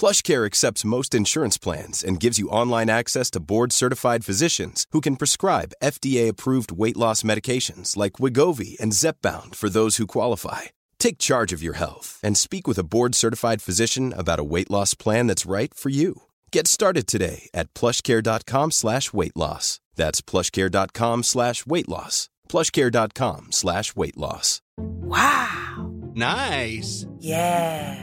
PlushCare accepts most insurance plans and gives you online access to board-certified physicians who can prescribe FDA-approved weight loss medications like Wegovy and Zepbound for those who qualify. Take charge of your health and speak with a board-certified physician about a weight loss plan that's right for you. Get started today at PlushCare.com/weight loss. That's PlushCare.com/weight loss. PlushCare.com/weight loss. Wow. Nice. Yeah.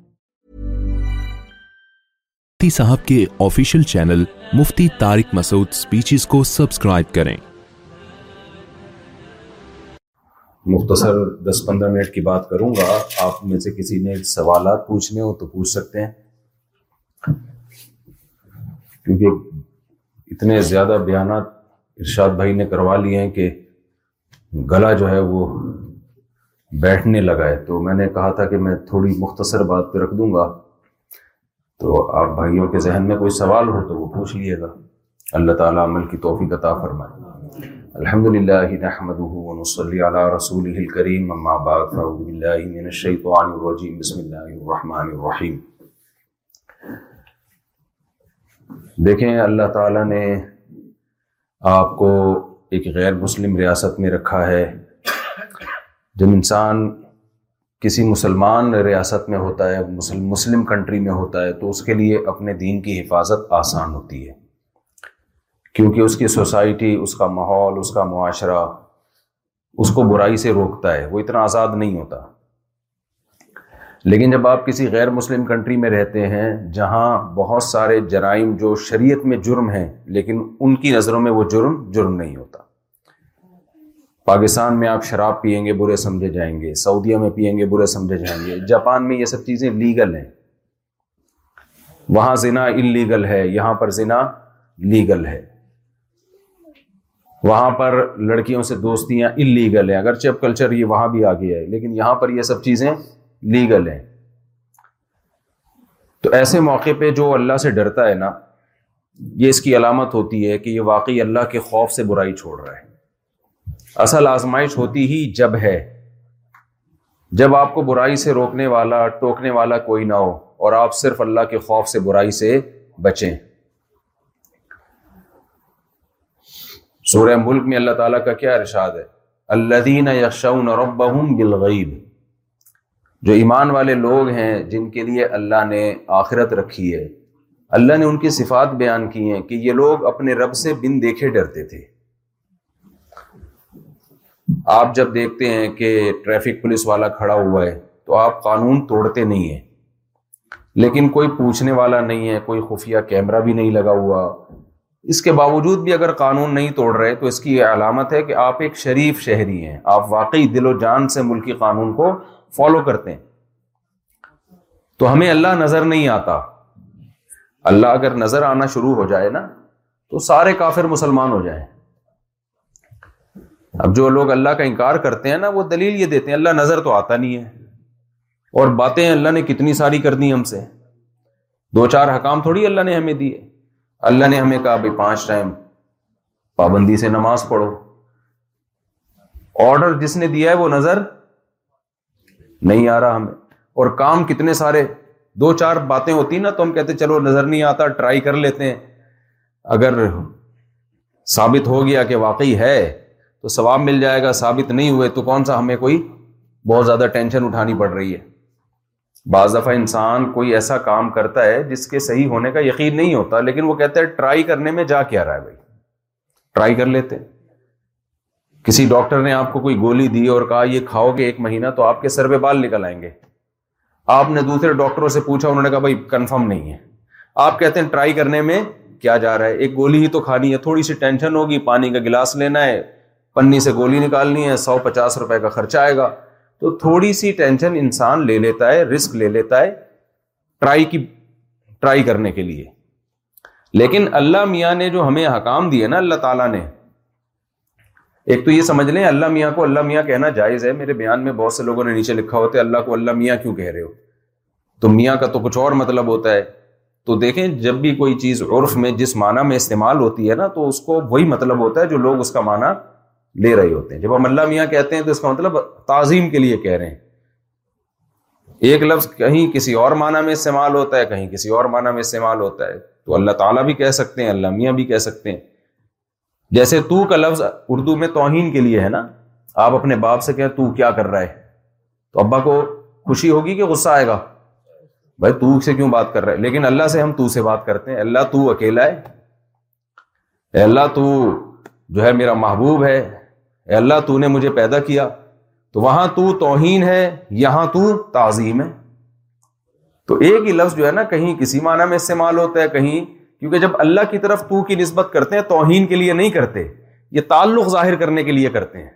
مفتی صاحب کے official channel Mufti Tariq Masood speeches کو subscribe کریں مختصر دس پندرہ minute کی بات کروں گا آپ میں سے کسی نے سوالات پوچھنے ہو تو پوچھ سکتے ہیں کیونکہ اتنے زیادہ بیانات ارشاد بھائی نے کروا لیے کہ گلا جو ہے وہ بیٹھنے لگا ہے تو میں نے کہا تھا کہ میں تھوڑی مختصر بات پہ رکھ دوں گا تو آپ بھائیوں کے ذہن میں کوئی سوال ہو تو وہ پوچھ لیے گا اللہ تعالیٰ عمل کی توفیق عطا فرمائے الحمد للہ دیکھیں اللہ تعالیٰ نے آپ کو ایک غیر مسلم ریاست میں رکھا ہے جب انسان کسی مسلمان ریاست میں ہوتا ہے مسلم کنٹری میں ہوتا ہے تو اس کے لیے اپنے دین کی حفاظت آسان ہوتی ہے کیونکہ اس کی سوسائٹی اس کا ماحول اس کا معاشرہ اس کو برائی سے روکتا ہے وہ اتنا آزاد نہیں ہوتا لیکن جب آپ کسی غیر مسلم کنٹری میں رہتے ہیں جہاں بہت سارے جرائم جو شریعت میں جرم ہیں لیکن ان کی نظروں میں وہ جرم جرم نہیں ہوتا پاکستان میں آپ شراب پئیں گے برے سمجھے جائیں گے سعودیہ میں پئیں گے برے سمجھے جائیں گے جاپان میں یہ سب چیزیں لیگل ہیں وہاں زنا ان لیگل ہے یہاں پر زنا لیگل ہے وہاں پر لڑکیوں سے دوستیاں انلیگل ہیں اگرچہ اب کلچر یہ وہاں بھی آ گیا ہے لیکن یہاں پر یہ سب چیزیں لیگل ہیں تو ایسے موقع پہ جو اللہ سے ڈرتا ہے نا یہ اس کی علامت ہوتی ہے کہ یہ واقعی اللہ کے خوف سے برائی چھوڑ رہا ہے اصل آزمائش ہوتی ہی جب ہے جب آپ کو برائی سے روکنے والا ٹوکنے والا کوئی نہ ہو اور آپ صرف اللہ کے خوف سے برائی سے بچیں سورہ ملک میں اللہ تعالیٰ کا کیا ارشاد ہے اللہ دین یقن بالغیب جو ایمان والے لوگ ہیں جن کے لیے اللہ نے آخرت رکھی ہے اللہ نے ان کی صفات بیان کی ہیں کہ یہ لوگ اپنے رب سے بن دیکھے ڈرتے تھے آپ جب دیکھتے ہیں کہ ٹریفک پولیس والا کھڑا ہوا ہے تو آپ قانون توڑتے نہیں ہیں لیکن کوئی پوچھنے والا نہیں ہے کوئی خفیہ کیمرہ بھی نہیں لگا ہوا اس کے باوجود بھی اگر قانون نہیں توڑ رہے تو اس کی یہ علامت ہے کہ آپ ایک شریف شہری ہیں آپ واقعی دل و جان سے ملکی قانون کو فالو کرتے ہیں تو ہمیں اللہ نظر نہیں آتا اللہ اگر نظر آنا شروع ہو جائے نا تو سارے کافر مسلمان ہو جائیں اب جو لوگ اللہ کا انکار کرتے ہیں نا وہ دلیل یہ دیتے ہیں اللہ نظر تو آتا نہیں ہے اور باتیں اللہ نے کتنی ساری کر دی ہم سے دو چار حکام تھوڑی اللہ نے ہمیں دیے اللہ نے ہمیں کہا بھائی پانچ ٹائم پابندی سے نماز پڑھو آرڈر جس نے دیا ہے وہ نظر نہیں آ رہا ہمیں اور کام کتنے سارے دو چار باتیں ہوتی نا تو ہم کہتے چلو نظر نہیں آتا ٹرائی کر لیتے ہیں اگر ثابت ہو گیا کہ واقعی ہے تو ثواب مل جائے گا ثابت نہیں ہوئے تو کون سا ہمیں کوئی بہت زیادہ ٹینشن اٹھانی پڑ رہی ہے بعض دفعہ انسان کوئی ایسا کام کرتا ہے جس کے صحیح ہونے کا یقین نہیں ہوتا لیکن وہ کہتا ہے ٹرائی کرنے میں جا کیا رہا ہے بھائی ٹرائی کر لیتے کسی ڈاکٹر نے آپ کو کوئی گولی دی اور کہا یہ کھاؤ گے ایک مہینہ تو آپ کے سر پہ بال نکل آئیں گے آپ نے دوسرے ڈاکٹروں سے پوچھا انہوں نے کہا بھائی کنفرم نہیں ہے آپ کہتے ہیں ٹرائی کرنے میں کیا جا رہا ہے ایک گولی ہی تو کھانی ہے تھوڑی سی ٹینشن ہوگی پانی کا گلاس لینا ہے پنی سے گولی نکالنی ہے سو پچاس روپے کا خرچہ آئے گا تو تھوڑی سی ٹینشن انسان لے لیتا ہے رسک لے لیتا ہے ٹرائی کی ٹرائی کرنے کے لیے لیکن اللہ میاں نے جو ہمیں حکام دیے نا اللہ تعالیٰ نے ایک تو یہ سمجھ لیں اللہ میاں کو اللہ میاں کہنا جائز ہے میرے بیان میں بہت سے لوگوں نے نیچے لکھا ہوتا ہے اللہ کو اللہ میاں کیوں کہہ رہے ہو تو میاں کا تو کچھ اور مطلب ہوتا ہے تو دیکھیں جب بھی کوئی چیز عرف میں جس معنی میں استعمال ہوتی ہے نا تو اس کو وہی مطلب ہوتا ہے جو لوگ اس کا معنی لے رہے ہوتے ہیں جب ہم اللہ میاں کہتے ہیں تو اس کا مطلب تعظیم کے لیے کہہ رہے ہیں ایک لفظ کہیں کسی اور معنی میں استعمال ہوتا ہے کہیں کسی اور معنی میں استعمال ہوتا ہے تو اللہ تعالیٰ بھی کہہ سکتے ہیں اللہ میاں بھی کہہ سکتے ہیں جیسے تو کا لفظ اردو میں توہین کے لیے ہے نا آپ اپنے باپ سے کہیں تو کیا کر رہا ہے تو ابا کو خوشی ہوگی کہ غصہ آئے گا بھائی تو سے کیوں بات کر رہا ہے لیکن اللہ سے ہم تو سے بات کرتے ہیں اللہ تو اکیلا ہے اللہ تو جو ہے میرا محبوب ہے اے اللہ تو نے مجھے پیدا کیا تو وہاں تو توہین ہے یہاں تو تعظیم ہے تو ایک ہی لفظ جو ہے نا کہیں کسی معنی میں استعمال ہوتا ہے کہیں کیونکہ جب اللہ کی طرف تو کی نسبت کرتے ہیں توہین کے لیے نہیں کرتے یہ تعلق ظاہر کرنے کے لیے کرتے ہیں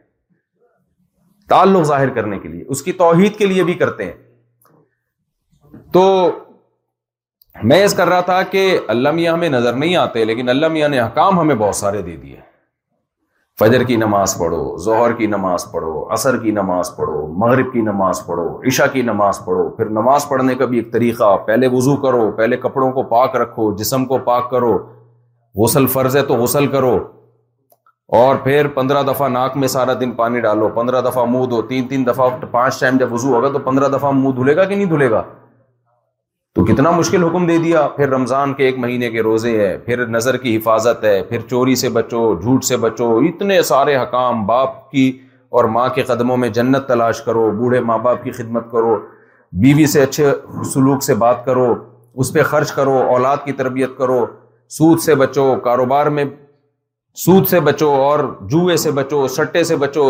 تعلق ظاہر کرنے کے لیے اس کی توحید کے لیے بھی کرتے ہیں تو میں اس کر رہا تھا کہ اللہ میاں ہمیں نظر نہیں آتے لیکن اللہ میاں نے حکام ہمیں بہت سارے دے دیے فجر کی نماز پڑھو ظہر کی نماز پڑھو عصر کی نماز پڑھو مغرب کی نماز پڑھو عشاء کی نماز پڑھو پھر نماز پڑھنے کا بھی ایک طریقہ پہلے وضو کرو پہلے کپڑوں کو پاک رکھو جسم کو پاک کرو غسل فرض ہے تو غسل کرو اور پھر پندرہ دفعہ ناک میں سارا دن پانی ڈالو پندرہ دفعہ منہ دو تین تین دفعہ پانچ ٹائم جب وضو ہوگا تو پندرہ دفعہ منہ دھلے گا کہ نہیں دھلے گا تو کتنا مشکل حکم دے دیا پھر رمضان کے ایک مہینے کے روزے ہے پھر نظر کی حفاظت ہے پھر چوری سے بچو جھوٹ سے بچو اتنے سارے حکام باپ کی اور ماں کے قدموں میں جنت تلاش کرو بوڑھے ماں باپ کی خدمت کرو بیوی سے اچھے سلوک سے بات کرو اس پہ خرچ کرو اولاد کی تربیت کرو سود سے بچو کاروبار میں سود سے بچو اور جوئے سے بچو سٹے سے بچو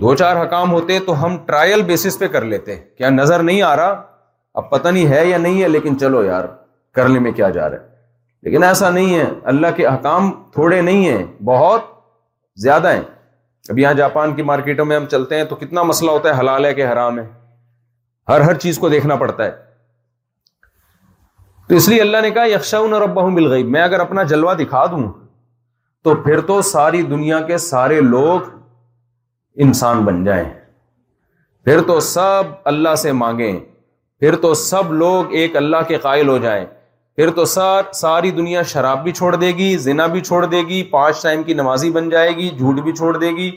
دو چار حکام ہوتے تو ہم ٹرائل بیسس پہ کر لیتے کیا نظر نہیں آ رہا اب پتہ نہیں ہے یا نہیں ہے لیکن چلو یار کرنے میں کیا جا رہا ہے لیکن ایسا نہیں ہے اللہ کے احکام تھوڑے نہیں ہیں بہت زیادہ ہیں اب یہاں جاپان کی مارکیٹوں میں ہم چلتے ہیں تو کتنا مسئلہ ہوتا ہے حلال ہے کہ حرام ہے ہر ہر چیز کو دیکھنا پڑتا ہے تو اس لیے اللہ نے کہا یکشا اور ابا مل گئی میں اگر اپنا جلوہ دکھا دوں تو پھر تو ساری دنیا کے سارے لوگ انسان بن جائیں پھر تو سب اللہ سے مانگیں پھر تو سب لوگ ایک اللہ کے قائل ہو جائیں پھر تو سر ساری دنیا شراب بھی چھوڑ دے گی زنا بھی چھوڑ دے گی پانچ ٹائم کی نمازی بن جائے گی جھوٹ بھی چھوڑ دے گی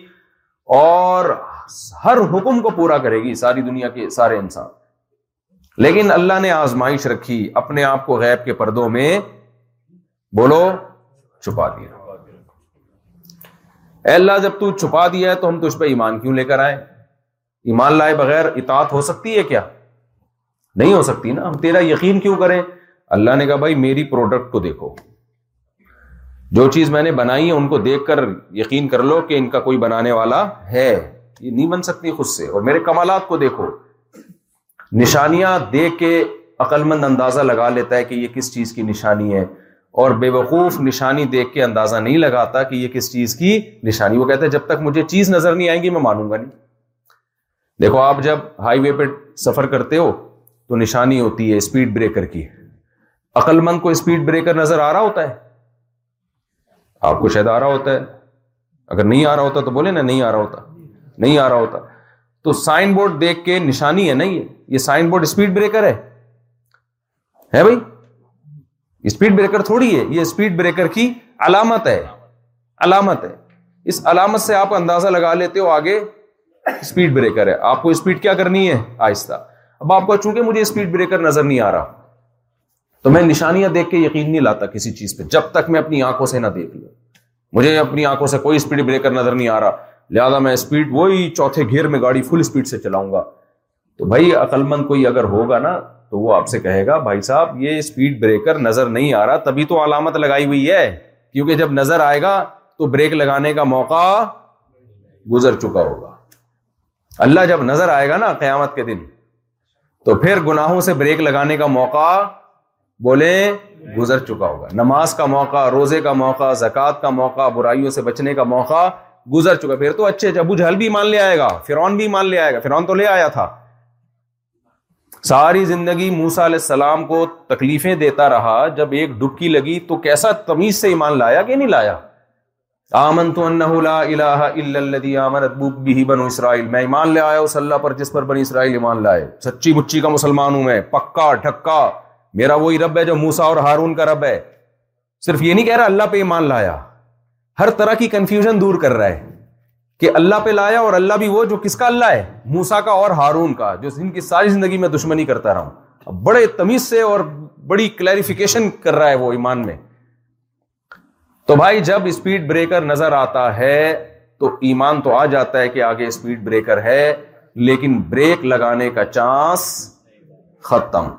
اور ہر حکم کو پورا کرے گی ساری دنیا کے سارے انسان لیکن اللہ نے آزمائش رکھی اپنے آپ کو غیب کے پردوں میں بولو چھپا دیا اے اللہ جب تو چھپا دیا ہے تو ہم تجھ پہ ایمان کیوں لے کر آئے ایمان لائے بغیر اطاعت ہو سکتی ہے کیا نہیں ہو سکتی نا ہم تیرا یقین کیوں کریں اللہ نے کہا بھائی میری پروڈکٹ کو دیکھو جو چیز میں نے بنائی ہے ان کو دیکھ کر یقین کر لو کہ ان کا کوئی بنانے والا ہے یہ نہیں بن سکتی خود سے اور میرے کمالات کو دیکھو نشانیاں دیکھ کے عقلمند اندازہ لگا لیتا ہے کہ یہ کس چیز کی نشانی ہے اور بے وقوف نشانی دیکھ کے اندازہ نہیں لگاتا کہ یہ کس چیز کی نشانی وہ کہتا ہے جب تک مجھے چیز نظر نہیں آئے گی میں مانوں گا نہیں دیکھو آپ جب ہائی وے پہ سفر کرتے ہو تو نشانی ہوتی ہے اسپیڈ بریکر کی عقل مند کو اسپیڈ بریکر نظر آ رہا ہوتا ہے آپ کو شاید آ رہا ہوتا ہے اگر نہیں آ رہا ہوتا تو بولے نا نہیں آ رہا ہوتا نہیں آ رہا ہوتا تو سائن بورڈ دیکھ کے نشانی ہے نا یہ سائن بورڈ اسپیڈ بریکر ہے بھائی اسپیڈ بریکر تھوڑی ہے یہ اسپیڈ بریکر کی علامت ہے علامت ہے اس علامت سے آپ اندازہ لگا لیتے ہو آگے اسپیڈ بریکر ہے آپ کو اسپیڈ کیا کرنی ہے آہستہ اب آپ کو چونکہ مجھے اسپیڈ بریکر نظر نہیں آ رہا تو میں نشانیاں دیکھ کے یقین نہیں لاتا کسی چیز پہ جب تک میں اپنی آنکھوں سے نہ دیکھ لوں مجھے اپنی آنکھوں سے کوئی اسپیڈ بریکر نظر نہیں آ رہا لہٰذا میں اسپیڈ وہی چوتھے گھیر میں گاڑی فل اسپیڈ سے چلاؤں گا تو بھائی عقل مند کوئی اگر ہوگا نا تو وہ آپ سے کہے گا بھائی صاحب یہ اسپیڈ بریکر نظر نہیں آ رہا تبھی تو علامت لگائی ہوئی ہے کیونکہ جب نظر آئے گا تو بریک لگانے کا موقع گزر چکا ہوگا اللہ جب نظر آئے گا نا قیامت کے دن تو پھر گناہوں سے بریک لگانے کا موقع بولے گزر چکا ہوگا نماز کا موقع روزے کا موقع زکوٰۃ کا موقع برائیوں سے بچنے کا موقع گزر چکا پھر تو اچھے ابو جہل بھی مان لے آئے گا فرعون بھی مان لے آئے گا فرعون تو لے آیا تھا ساری زندگی موسا علیہ السلام کو تکلیفیں دیتا رہا جب ایک ڈبکی لگی تو کیسا تمیز سے ایمان لایا کہ نہیں لایا آمنت انہ لا الہ الا اللذی آمنت بھی بنو اسرائیل میں ایمان لے آیا اس اللہ پر جس پر بنی اسرائیل ایمان لائے سچی مچی کا مسلمان ہوں میں پکا ڈھکا میرا وہی رب ہے جو موسا اور ہارون کا رب ہے صرف یہ نہیں کہہ رہا اللہ پہ ایمان لایا ہر طرح کی کنفیوژن دور کر رہا ہے کہ اللہ پہ لایا اور اللہ بھی وہ جو کس کا اللہ ہے موسا کا اور ہارون کا جو ان کی ساری زندگی میں دشمنی کرتا رہا ہوں بڑے تمیز سے اور بڑی کلیریفیکیشن کر رہا ہے وہ ایمان میں تو بھائی جب اسپیڈ بریکر نظر آتا ہے تو ایمان تو آ جاتا ہے کہ آگے اسپیڈ بریکر ہے لیکن بریک لگانے کا چانس ختم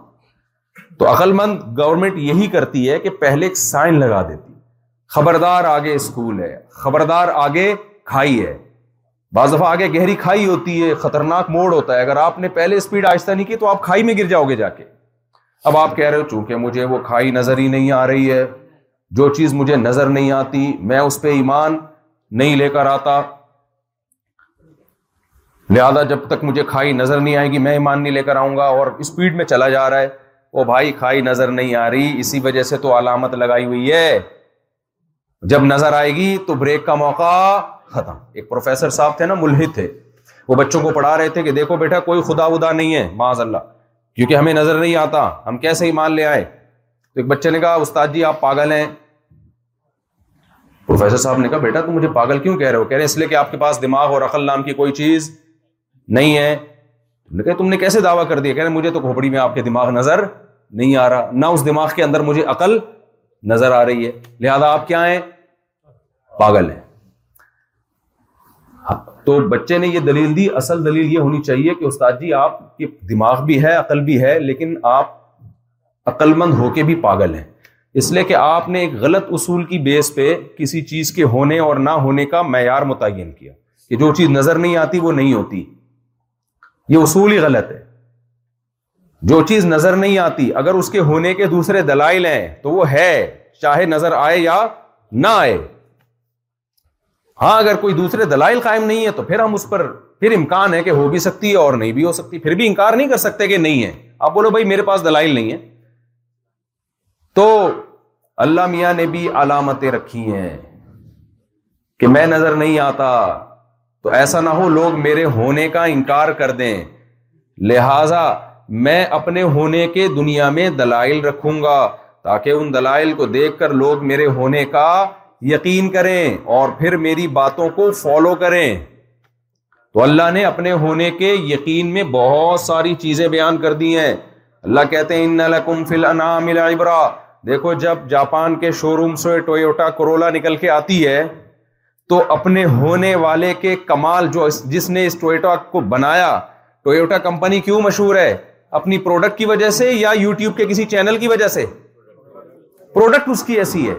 تو عقل مند گورنمنٹ یہی کرتی ہے کہ پہلے ایک سائن لگا دیتی خبردار آگے اسکول ہے خبردار آگے کھائی ہے بعض دفعہ آگے گہری کھائی ہوتی ہے خطرناک موڑ ہوتا ہے اگر آپ نے پہلے اسپیڈ آہستہ نہیں کی تو آپ کھائی میں گر جاؤ گے جا کے اب آپ کہہ رہے ہو چونکہ مجھے وہ کھائی نظر ہی نہیں آ رہی ہے جو چیز مجھے نظر نہیں آتی میں اس پہ ایمان نہیں لے کر آتا لہذا جب تک مجھے کھائی نظر نہیں آئے گی میں ایمان نہیں لے کر آؤں گا اور اسپیڈ میں چلا جا رہا ہے وہ بھائی کھائی نظر نہیں آ رہی اسی وجہ سے تو علامت لگائی ہوئی ہے جب نظر آئے گی تو بریک کا موقع ختم ایک پروفیسر صاحب تھے نا ملحد تھے وہ بچوں کو پڑھا رہے تھے کہ دیکھو بیٹا کوئی خدا ادا نہیں ہے معاذ اللہ کیونکہ ہمیں نظر نہیں آتا ہم کیسے ایمان لے آئے تو ایک بچے نے کہا استاد جی آپ پاگل ہیں پروفیسر صاحب نے کہا بیٹا تم مجھے پاگل کیوں کہہ رہے ہو کہہ رہے اس لیے کہ آپ کے پاس دماغ اور عقل نام کی کوئی چیز نہیں ہے تم تم نے نے کہا کیسے دعویٰ کر دیا کہہ رہے مجھے تو کھوپڑی میں آپ کے دماغ نظر نہیں آ رہا نہ اس دماغ کے اندر مجھے عقل نظر آ رہی ہے لہذا آپ کیا ہیں پاگل ہیں ہاں، تو بچے نے یہ دلیل دی اصل دلیل یہ ہونی چاہیے کہ استاد جی آپ کے دماغ بھی ہے عقل بھی ہے لیکن آپ عقل مند ہو کے بھی پاگل ہیں اس لیے کہ آپ نے ایک غلط اصول کی بیس پہ کسی چیز کے ہونے اور نہ ہونے کا معیار متعین کیا کہ جو چیز نظر نہیں آتی وہ نہیں ہوتی یہ اصول ہی غلط ہے جو چیز نظر نہیں آتی اگر اس کے ہونے کے دوسرے دلائل ہیں تو وہ ہے چاہے نظر آئے یا نہ آئے ہاں اگر کوئی دوسرے دلائل قائم نہیں ہے تو پھر ہم اس پر پھر امکان ہے کہ ہو بھی سکتی ہے اور نہیں بھی ہو سکتی پھر بھی انکار نہیں کر سکتے کہ نہیں ہے آپ بولو بھائی میرے پاس دلائل نہیں ہے تو اللہ میاں نے بھی علامتیں رکھی ہیں کہ میں نظر نہیں آتا تو ایسا نہ ہو لوگ میرے ہونے کا انکار کر دیں لہذا میں اپنے ہونے کے دنیا میں دلائل رکھوں گا تاکہ ان دلائل کو دیکھ کر لوگ میرے ہونے کا یقین کریں اور پھر میری باتوں کو فالو کریں تو اللہ نے اپنے ہونے کے یقین میں بہت ساری چیزیں بیان کر دی ہیں اللہ کہتے ہیں ان لکم دیکھو جب جاپان کے شو روم سے ٹویوٹا کرولا نکل کے آتی ہے تو اپنے ہونے والے کے کمال جو جس نے اس ٹویوٹا کو بنایا ٹویوٹا کمپنی کیوں مشہور ہے اپنی پروڈکٹ کی وجہ سے یا یوٹیوب کے کسی چینل کی وجہ سے پروڈکٹ اس کی ایسی ہے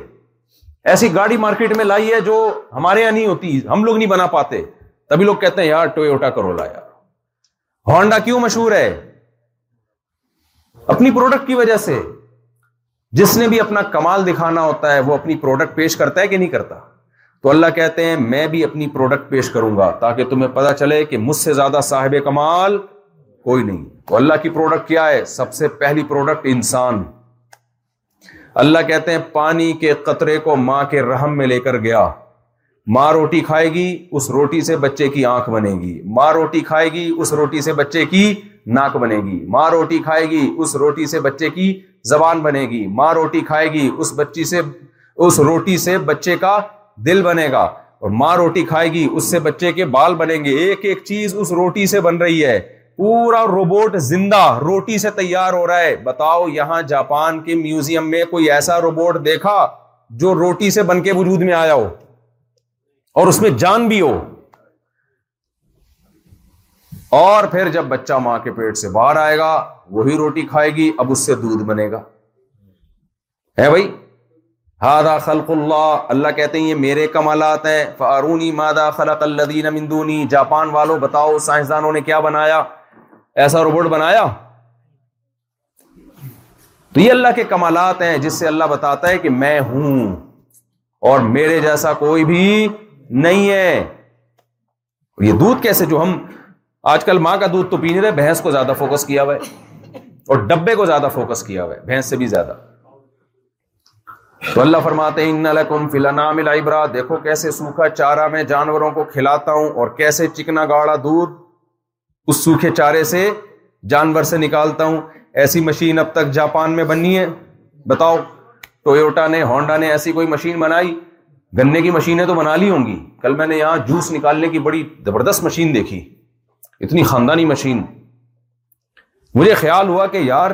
ایسی گاڑی مارکیٹ میں لائی ہے جو ہمارے یہاں نہیں ہوتی ہم لوگ نہیں بنا پاتے تبھی لوگ کہتے ہیں یار ٹویوٹا کرولا یار ہانڈا کیوں مشہور ہے اپنی پروڈکٹ کی وجہ سے جس نے بھی اپنا کمال دکھانا ہوتا ہے وہ اپنی پروڈکٹ پیش کرتا ہے کہ نہیں کرتا تو اللہ کہتے ہیں میں بھی اپنی پروڈکٹ پیش کروں گا تاکہ تمہیں پتا چلے کہ مجھ سے زیادہ صاحب کمال کوئی نہیں تو اللہ کی پروڈکٹ کیا ہے سب سے پہلی پروڈکٹ انسان اللہ کہتے ہیں پانی کے قطرے کو ماں کے رحم میں لے کر گیا ماں روٹی کھائے گی اس روٹی سے بچے کی آنکھ بنے گی ماں روٹی کھائے گی اس روٹی سے بچے کی ناک بنے گی ماں روٹی کھائے گی اس روٹی سے بچے کی زبان بنے گی ماں روٹی کھائے گی اس بچی سے اس روٹی سے بچے کا دل بنے گا اور ماں روٹی کھائے گی اس سے بچے کے بال بنے گے ایک ایک چیز اس روٹی سے بن رہی ہے پورا روبوٹ زندہ روٹی سے تیار ہو رہا ہے بتاؤ یہاں جاپان کے میوزیم میں کوئی ایسا روبوٹ دیکھا جو روٹی سے بن کے وجود میں آیا ہو اور اس میں جان بھی ہو اور پھر جب بچہ ماں کے پیٹ سے باہر آئے گا وہی روٹی کھائے گی اب اس سے دودھ بنے گا ہے بھائی ہا خلق اللہ اللہ کہتے ہیں یہ میرے کمالات ہیں فارونی خلق مندونی جاپان والو بتاؤ سائنسدانوں نے کیا بنایا ایسا روبوٹ بنایا تو یہ اللہ کے کمالات ہیں جس سے اللہ بتاتا ہے کہ میں ہوں اور میرے جیسا کوئی بھی نہیں ہے یہ دودھ کیسے جو ہم آج کل ماں کا دودھ تو پی نہیں رہے بحث کو زیادہ فوکس کیا ہوا ہے اور ڈبے کو زیادہ فوکس کیا ہوا ہے بھینس سے بھی زیادہ تو اللہ فرماتے ہیں فی دیکھو کیسے سوکھا چارہ میں جانوروں کو کھلاتا ہوں اور کیسے چکنا گاڑا دودھ اس سوکھے چارے سے جانور سے نکالتا ہوں ایسی مشین اب تک جاپان میں بننی ہے بتاؤ ٹویوٹا نے ہانڈا نے ایسی کوئی مشین بنائی گنے کی مشینیں تو بنا لی ہوں گی کل میں نے یہاں جوس نکالنے کی بڑی زبردست مشین دیکھی اتنی خاندانی مشین مجھے خیال ہوا کہ یار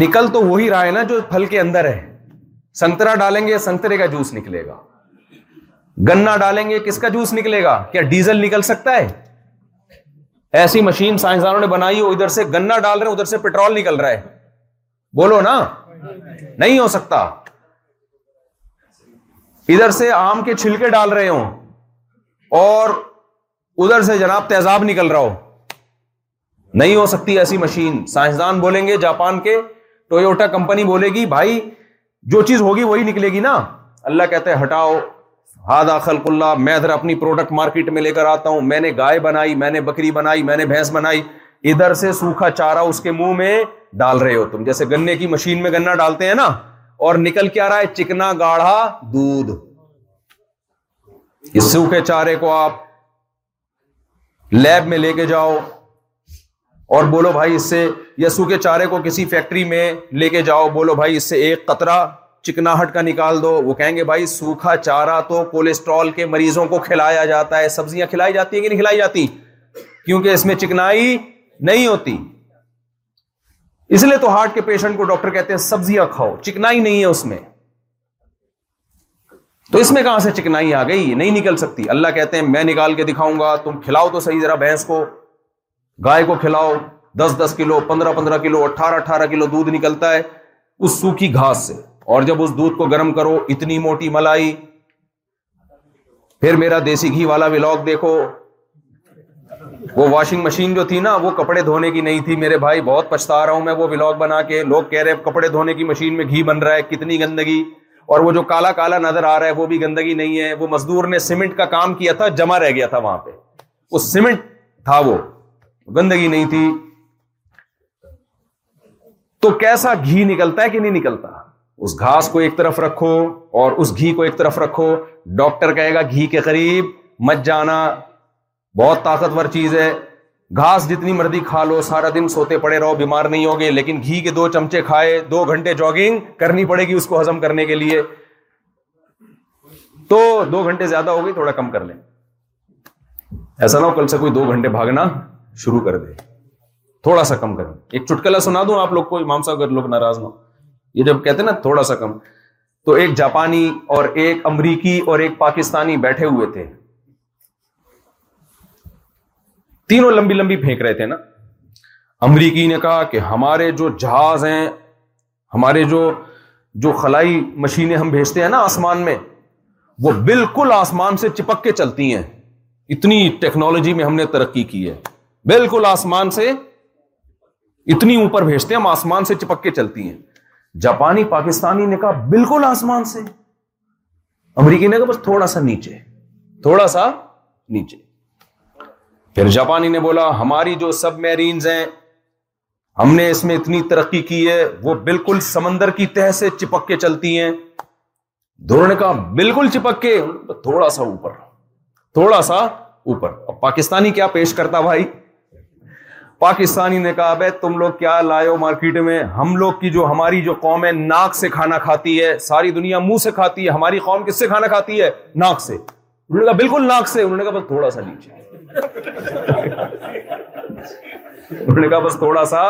نکل تو وہی رہا ہے نا جو پھل کے اندر ہے سنترا ڈالیں گے سنترے کا جوس نکلے گا گنا ڈالیں گے کس کا جوس نکلے گا کیا ڈیزل نکل سکتا ہے ایسی مشین سائنسدانوں نے بنائی ہو ادھر سے گنا ڈال رہے ادھر سے پیٹرول نکل رہا ہے بولو نا نہیں ہو سکتا ادھر سے آم کے چھلکے ڈال رہے ہوں اور ادھر سے جناب تیزاب نکل رہا ہو نہیں ہو سکتی ایسی مشین سائنسدان بولیں گے جاپان کے ٹویوٹا کمپنی بولے گی بھائی جو چیز ہوگی وہی نکلے گی نا اللہ کہتے ہیں ہٹاؤ خلق اللہ میں ادھر اپنی پروڈکٹ مارکیٹ میں لے کر آتا ہوں میں نے گائے بنائی میں نے بکری بنائی میں نے بھینس بنائی ادھر سے سوکھا چارہ اس کے منہ میں ڈال رہے ہو تم جیسے گنے کی مشین میں گنا ڈالتے ہیں نا اور نکل کیا رہا ہے چکنا گاڑھا دودھ اس سوکھے چارے کو آپ لیب میں لے کے جاؤ اور بولو بھائی اس سے یسو کے چارے کو کسی فیکٹری میں لے کے جاؤ بولو بھائی اس سے ایک قطرہ چکنا ہٹ کا نکال دو وہ کہیں گے بھائی سوکھا چارہ تو کولیسٹرول کے مریضوں کو کھلایا جاتا ہے سبزیاں کھلائی جاتی ہیں کہ نہیں کھلائی جاتی کیونکہ اس میں چکنائی نہیں ہوتی اس لیے تو ہارٹ کے پیشنٹ کو ڈاکٹر کہتے ہیں سبزیاں کھاؤ چکنائی نہیں ہے اس میں تو اس میں کہاں سے چکنائی آ گئی نہیں نکل سکتی اللہ کہتے ہیں میں نکال کے دکھاؤں گا تم کھلاؤ تو صحیح ذرا بھینس کو گائے کو کھلاؤ دس دس کلو پندرہ پندرہ کلو اٹھارہ اٹھارہ کلو دودھ نکلتا ہے اس سوکھی گھاس سے اور جب اس دودھ کو گرم کرو اتنی موٹی ملائی پھر میرا دیسی گھی والا ولاگ دیکھو وہ واشنگ مشین جو تھی نا وہ کپڑے دھونے کی نہیں تھی میرے بھائی بہت پچھتا رہا ہوں میں وہ ولاگ بنا کے لوگ کہہ رہے کپڑے دھونے کی مشین میں گھی بن رہا ہے کتنی گندگی اور وہ جو کالا کالا نظر آ رہا ہے وہ بھی گندگی نہیں ہے وہ مزدور نے سیمنٹ کا کام کیا تھا جمع رہ گیا تھا وہاں پہ وہ سیمنٹ تھا وہ گندگی نہیں تھی تو کیسا گھی نکلتا ہے کہ نہیں نکلتا اس گھاس کو ایک طرف رکھو اور اس گھی کو ایک طرف رکھو ڈاکٹر کہے گا گھی کے قریب مت جانا بہت طاقتور چیز ہے گھاس جتنی مردی کھا لو سارا دن سوتے پڑے رہو بیمار نہیں ہوگے لیکن گھی کے دو چمچے کھائے دو گھنٹے جاگنگ کرنی پڑے گی اس کو ہزم کرنے کے لیے تو دو گھنٹے زیادہ ہو گئی تھوڑا کم کر لیں ایسا نہ ہو کل سے کوئی دو گھنٹے بھاگنا شروع کر دے تھوڑا سا کم کریں ایک چٹکلا سنا دوں آپ لوگ کو امام صاحب اگر لوگ ناراض نہ ہو یہ جب کہتے ہیں نا تھوڑا سا کم تو ایک جاپانی اور ایک امریکی اور ایک پاکستانی بیٹھے ہوئے تھے تینوں لمبی لمبی پھینک رہے تھے نا امریکی نے کہا کہ ہمارے جو جہاز ہیں ہمارے جو جو خلائی مشینیں ہم بھیجتے ہیں نا آسمان میں وہ بالکل آسمان سے چپک کے چلتی ہیں اتنی ٹیکنالوجی میں ہم نے ترقی کی ہے بالکل آسمان سے اتنی اوپر بھیجتے ہیں ہم آسمان سے چپک کے چلتی ہیں جاپانی پاکستانی نے کہا بالکل آسمان سے امریکی نے کہا بس تھوڑا سا نیچے تھوڑا سا نیچے پھر جاپانی نے بولا ہماری جو سب میرینز ہیں ہم نے اس میں اتنی ترقی کی ہے وہ بالکل سمندر کی تہ سے چپک کے چلتی ہیں دونوں نے کہا بالکل چپک کے تھوڑا سا اوپر تھوڑا سا اوپر پاکستانی کیا پیش کرتا بھائی پاکستانی نے کہا بھائی تم لوگ کیا لائے ہو مارکیٹ میں ہم لوگ کی جو ہماری جو قوم ہے ناک سے کھانا کھاتی ہے ساری دنیا منہ سے کھاتی ہے ہماری قوم کس سے کھانا کھاتی ہے ناک سے انہوں نے کہا بالکل ناک سے انہوں نے کہا بس تھوڑا سا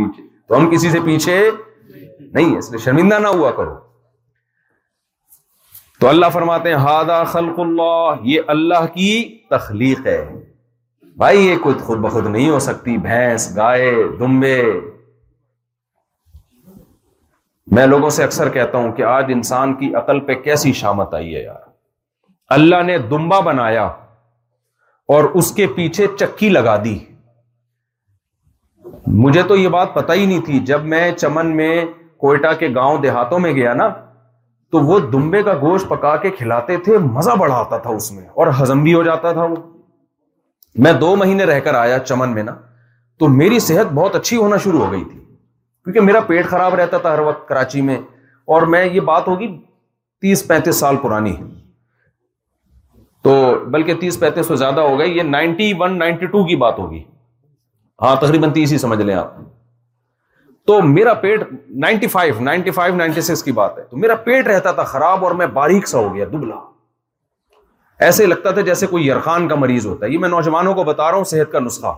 نیچے تو ہم کسی سے پیچھے نہیں اس لیے شرمندہ نہ ہوا کرو تو اللہ فرماتے ہیں ہادا خلق اللہ یہ اللہ کی تخلیق ہے بھائی یہ کوئی خود بخود نہیں ہو سکتی بھینس گائے دمبے میں لوگوں سے اکثر کہتا ہوں کہ آج انسان کی عقل پہ کیسی شامت آئی ہے یار اللہ نے دمبا بنایا اور اس کے پیچھے چکی لگا دی مجھے تو یہ بات پتا ہی نہیں تھی جب میں چمن میں کوئٹہ کے گاؤں دیہاتوں میں گیا نا تو وہ دمبے کا گوشت پکا کے کھلاتے تھے مزہ بڑھاتا تھا اس میں اور ہزم بھی ہو جاتا تھا وہ میں دو مہینے رہ کر آیا چمن میں نا تو میری صحت بہت اچھی ہونا شروع ہو گئی تھی کیونکہ میرا پیٹ خراب رہتا تھا ہر وقت کراچی میں اور میں یہ بات ہوگی تیس پینتیس سال پرانی ہے تو بلکہ تیس پینتیس سے زیادہ ہو گئی یہ نائنٹی ون نائنٹی ٹو کی بات ہوگی ہاں تقریباً تیس ہی سمجھ لیں آپ تو میرا پیٹ ninety five ninety five ninety six کی بات ہے تو میرا پیٹ رہتا تھا خراب اور میں باریک سا ہو گیا دبلا ایسے لگتا تھا جیسے کوئی یرخان کا مریض ہوتا ہے یہ میں نوجوانوں کو بتا رہا ہوں صحت کا نسخہ